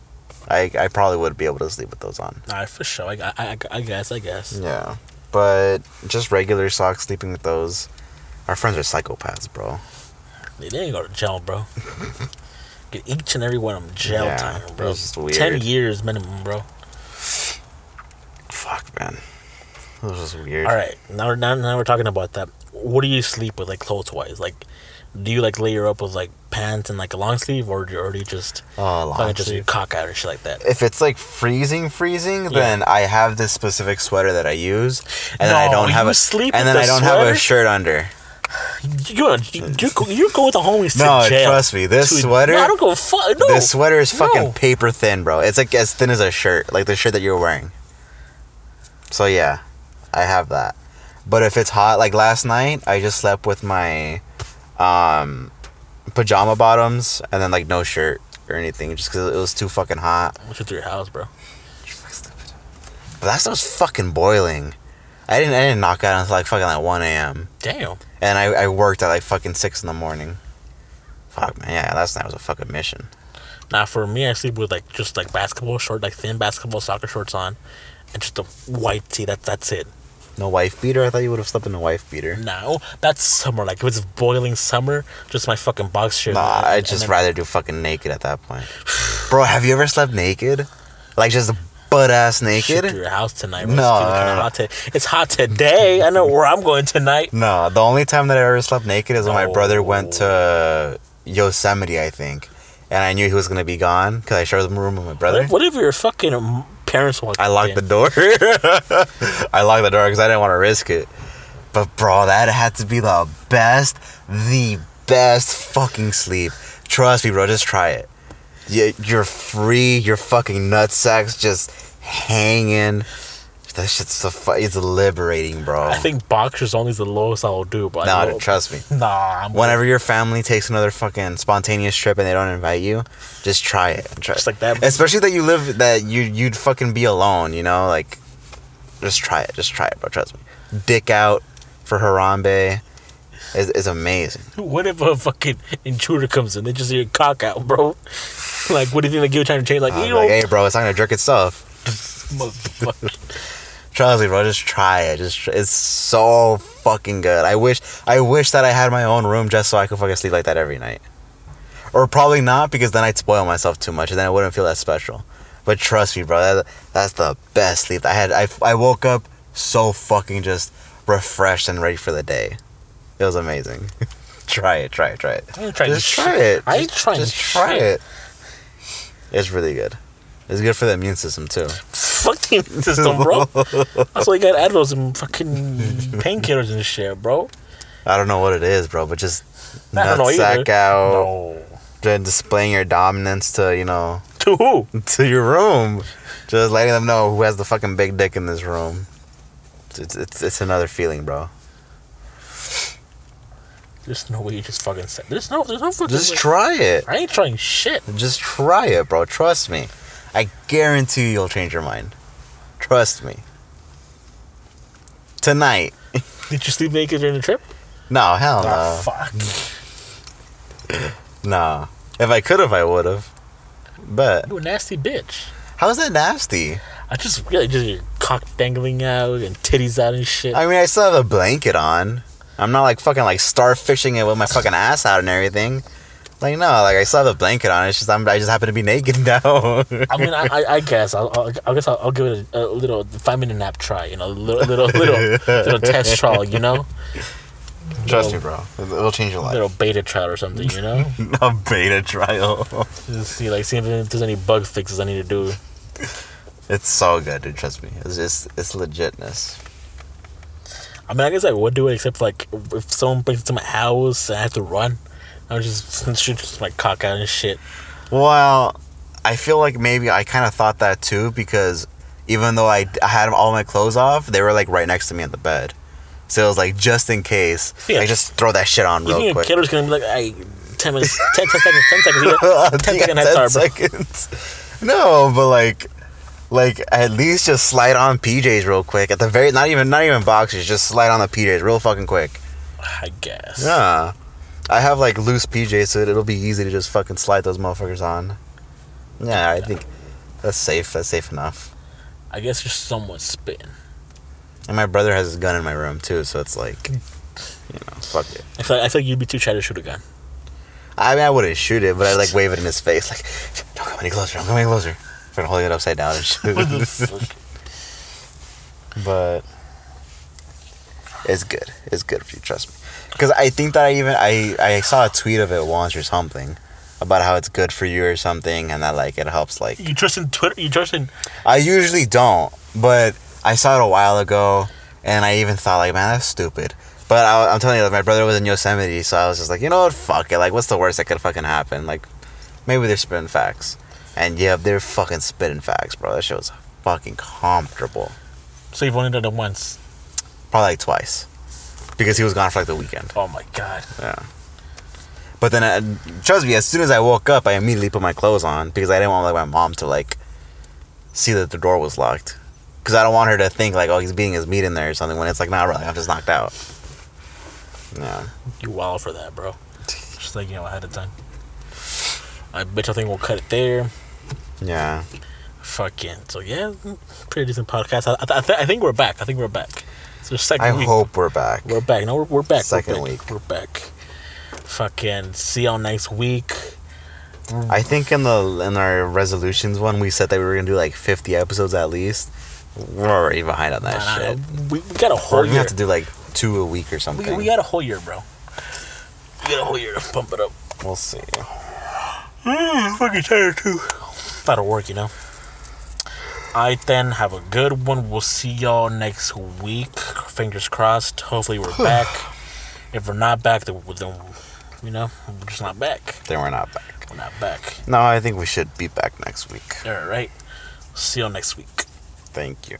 I I probably would be able to sleep with those on. All right, for sure. I, I, I, I guess, I guess. Yeah, but just regular socks, sleeping with those. Our friends are psychopaths, bro. They didn't go to jail, bro. Get each and every one of them jail Yeah, time, bro. Ten years minimum, bro. Fuck, man. Was just weird. All right, now, now now we're talking about that. What do you sleep with, like clothes wise? Like, do you like layer up with like pants and like a long sleeve, or do you, or you just Oh, long just sleeve. cock out and shit like that? if it's like freezing, freezing, then I have this specific sweater that I use, and then I don't have a sleep and then the I don't have a shirt under. You're you're, go- you're going the homies to No, jail. trust me, this Dude, sweater- No, I don't go fuck. No, This sweater is fucking no. paper thin, bro. It's like as thin as a shirt, like the shirt that you're wearing. So yeah, I have that. But if it's hot, like last night, I just slept with my um pajama bottoms and then like no shirt or anything, just because it was too fucking hot. What's with your house, bro? But that stuff's fucking boiling. I didn't I didn't knock out until like fucking like one a.m. Damn. and I, I worked at like fucking six in the morning. Fuck man, yeah, last night was a fucking mission. Now for me, I sleep with like just like basketball short, like thin basketball soccer shorts on, and just a white tee. That that's it. No wife beater. I thought you would have slept in a wife beater. No, that's summer. Like if it's boiling summer, just my fucking box shirt. Nah, and- I'd just then- rather do fucking naked at that point. Bro, have you ever slept naked? Like just butt ass naked? to your house tonight. bro. No, It's no, no. hot to- it's hot today. I know where I'm going tonight. No, the only time that I ever slept naked is when my brother went Oh. to Yosemite, I think. And I knew he was gonna be gone because I shared the room with my brother. What if your fucking um, parents walk? I locked the door. I locked the door because I didn't want to risk it. But bro, that had to be the best, the best fucking sleep. Trust me, bro. Just try it. You- You're free. Your fucking nutsack's just hanging. That shit's so fu- It's liberating, bro. I think boxers only is the lowest I'll do. But Nah, know- trust me. Nah, I'm Whenever your family takes another fucking spontaneous trip and they don't invite you, just try it. Try Just like that. Especially that you live that you you'd fucking be alone, you know, like just try it. Just try it, bro. Trust me. Dick out for Harambe is is amazing. What if a fucking intruder comes in? They just hear your cock out, bro. Like, what do you think they give you time to change? Like, I'm you know, like, hey, bro, it's not gonna jerk itself. motherfucker. Trust me, bro. Just try it. Just tr- it's so fucking good. I wish I wish that I had my own room just so I could fucking sleep like that every night. Or probably not because then I'd spoil myself too much and then I wouldn't feel that special. But trust me, bro. That, that's the best sleep. I had. I, I woke up so fucking just refreshed and ready for the day. It was amazing. try it. Try it. Try it. I ain't trying Just shit. try it. I Just- trying Just try shit. it. It's really good. It's good for the immune system too. Fuck the immune system, bro. That's why you got Advils and fucking painkillers and shit, bro. I don't know what it is, bro, but just I don't know nutsack either. out. No. Just displaying your dominance to you know To who? to your room, just letting them know who has the fucking big dick in this room. It's it's it's another feeling, bro. There's no way you just fucking said. There's no. There's no fucking. Just way. try it. I ain't trying shit. Just try it, bro. Trust me. I guarantee you'll change your mind. Trust me. Tonight. Did you sleep naked during the trip? No, hell no. Ah, fuck. Nah. If I could have, I would have. But You a nasty bitch. how's that nasty? I just really just your cock dangling out and titties out and shit. I mean, I still have a blanket on. I'm not like fucking like starfishing it with my fucking ass out and everything. Like no, like I still have the blanket on. It's just I'm, I just happen to be naked now. I mean, I, I, I guess I'll, I'll, I guess I'll, I'll give it a, a little five minute nap try. You know, a little, little, little, little test trial. You know, Trust me, bro. It'll change your life. little beta trial or something. You know, A beta trial. just see like see if there's any bug fixes I need to do. It's so good, dude. Trust me. It's just it's legitness. I mean, I guess I would do it, except like if someone breaks into my house and I have to run, I would just just my cock out and shit. Well, I feel like maybe I kind of thought that too because even though I, I had all my clothes off, they were like right next to me on the bed. So it was like just in case, Yeah. I just throw that shit on You real think quick. killer's gonna be like, hey, 10 minutes, 10, 10 seconds, 10 seconds, yeah, 10 Yeah, second head start, seconds. No, but like, like at least just slide on PJs real quick. At the very, not even not even boxers, just slide on the PJs real fucking quick. I guess. Yeah, I have like loose PJs, so it'll be easy to just fucking slide those motherfuckers on. Yeah, I think that's safe. That's safe enough. I guess you're somewhat spitting. And my brother has his gun in my room too, so it's like, you know, fuck it. I feel, like, I feel like you'd be too shy to shoot a gun. I mean, I wouldn't shoot it, but I like wave it in his face, like, don't come any closer, don't come any closer. I'm holding it upside down and shoot. but it's good. It's good for you, trust me. Because I think that I even I I saw a tweet of it once or something about how it's good for you or something, and that like it helps like You trust in Twitter? You trust in. I usually don't, but I saw it a while ago, and I even thought like, man, that's stupid. But I, I'm telling you, like, my brother was in Yosemite, so I was just like, you know what, fuck it. Like, what's the worst that could fucking happen? Like, maybe they're spitting facts, and yeah, they're fucking spitting facts, bro. That shit was fucking comfortable. So you've only done it once. Probably like twice, because he was gone for like the weekend. Oh my god. Yeah. But then, uh, trust me, as soon as I woke up, I immediately put my clothes on because I didn't want like my mom to like see that the door was locked. Because I don't want her to think like, oh, he's beating his meat in there or something. When it's like, nah, really, I'm just knocked out. Yeah. You wild for that, bro. Just like you know ahead of time. I bet I think we'll cut it there. Yeah. Fucking. So yeah, pretty decent podcast. I, I, I, th- I think we're back. I think we're back. So second I week. hope we're back. We're back. No, we're, we're back. Second we're back. week. We're back. Fucking see y'all next week. I think in the in our resolutions one, we said that we were gonna do like 50 episodes at least. We're already behind on that Nah, shit. nah. We, we got a We're whole gonna year. have to do like two a week or something. we got a whole year, bro. We got a whole year to pump it up. we'll see. I'm fucking tired too. That'll work, you know. Alright then, have a good one. We'll see y'all next week. Fingers crossed. Hopefully we're back. If we're not back, then, then you know, we're just not back. Then we're not back. We're not back. No, I think we should be back next week. Alright. See y'all next week. Thank you.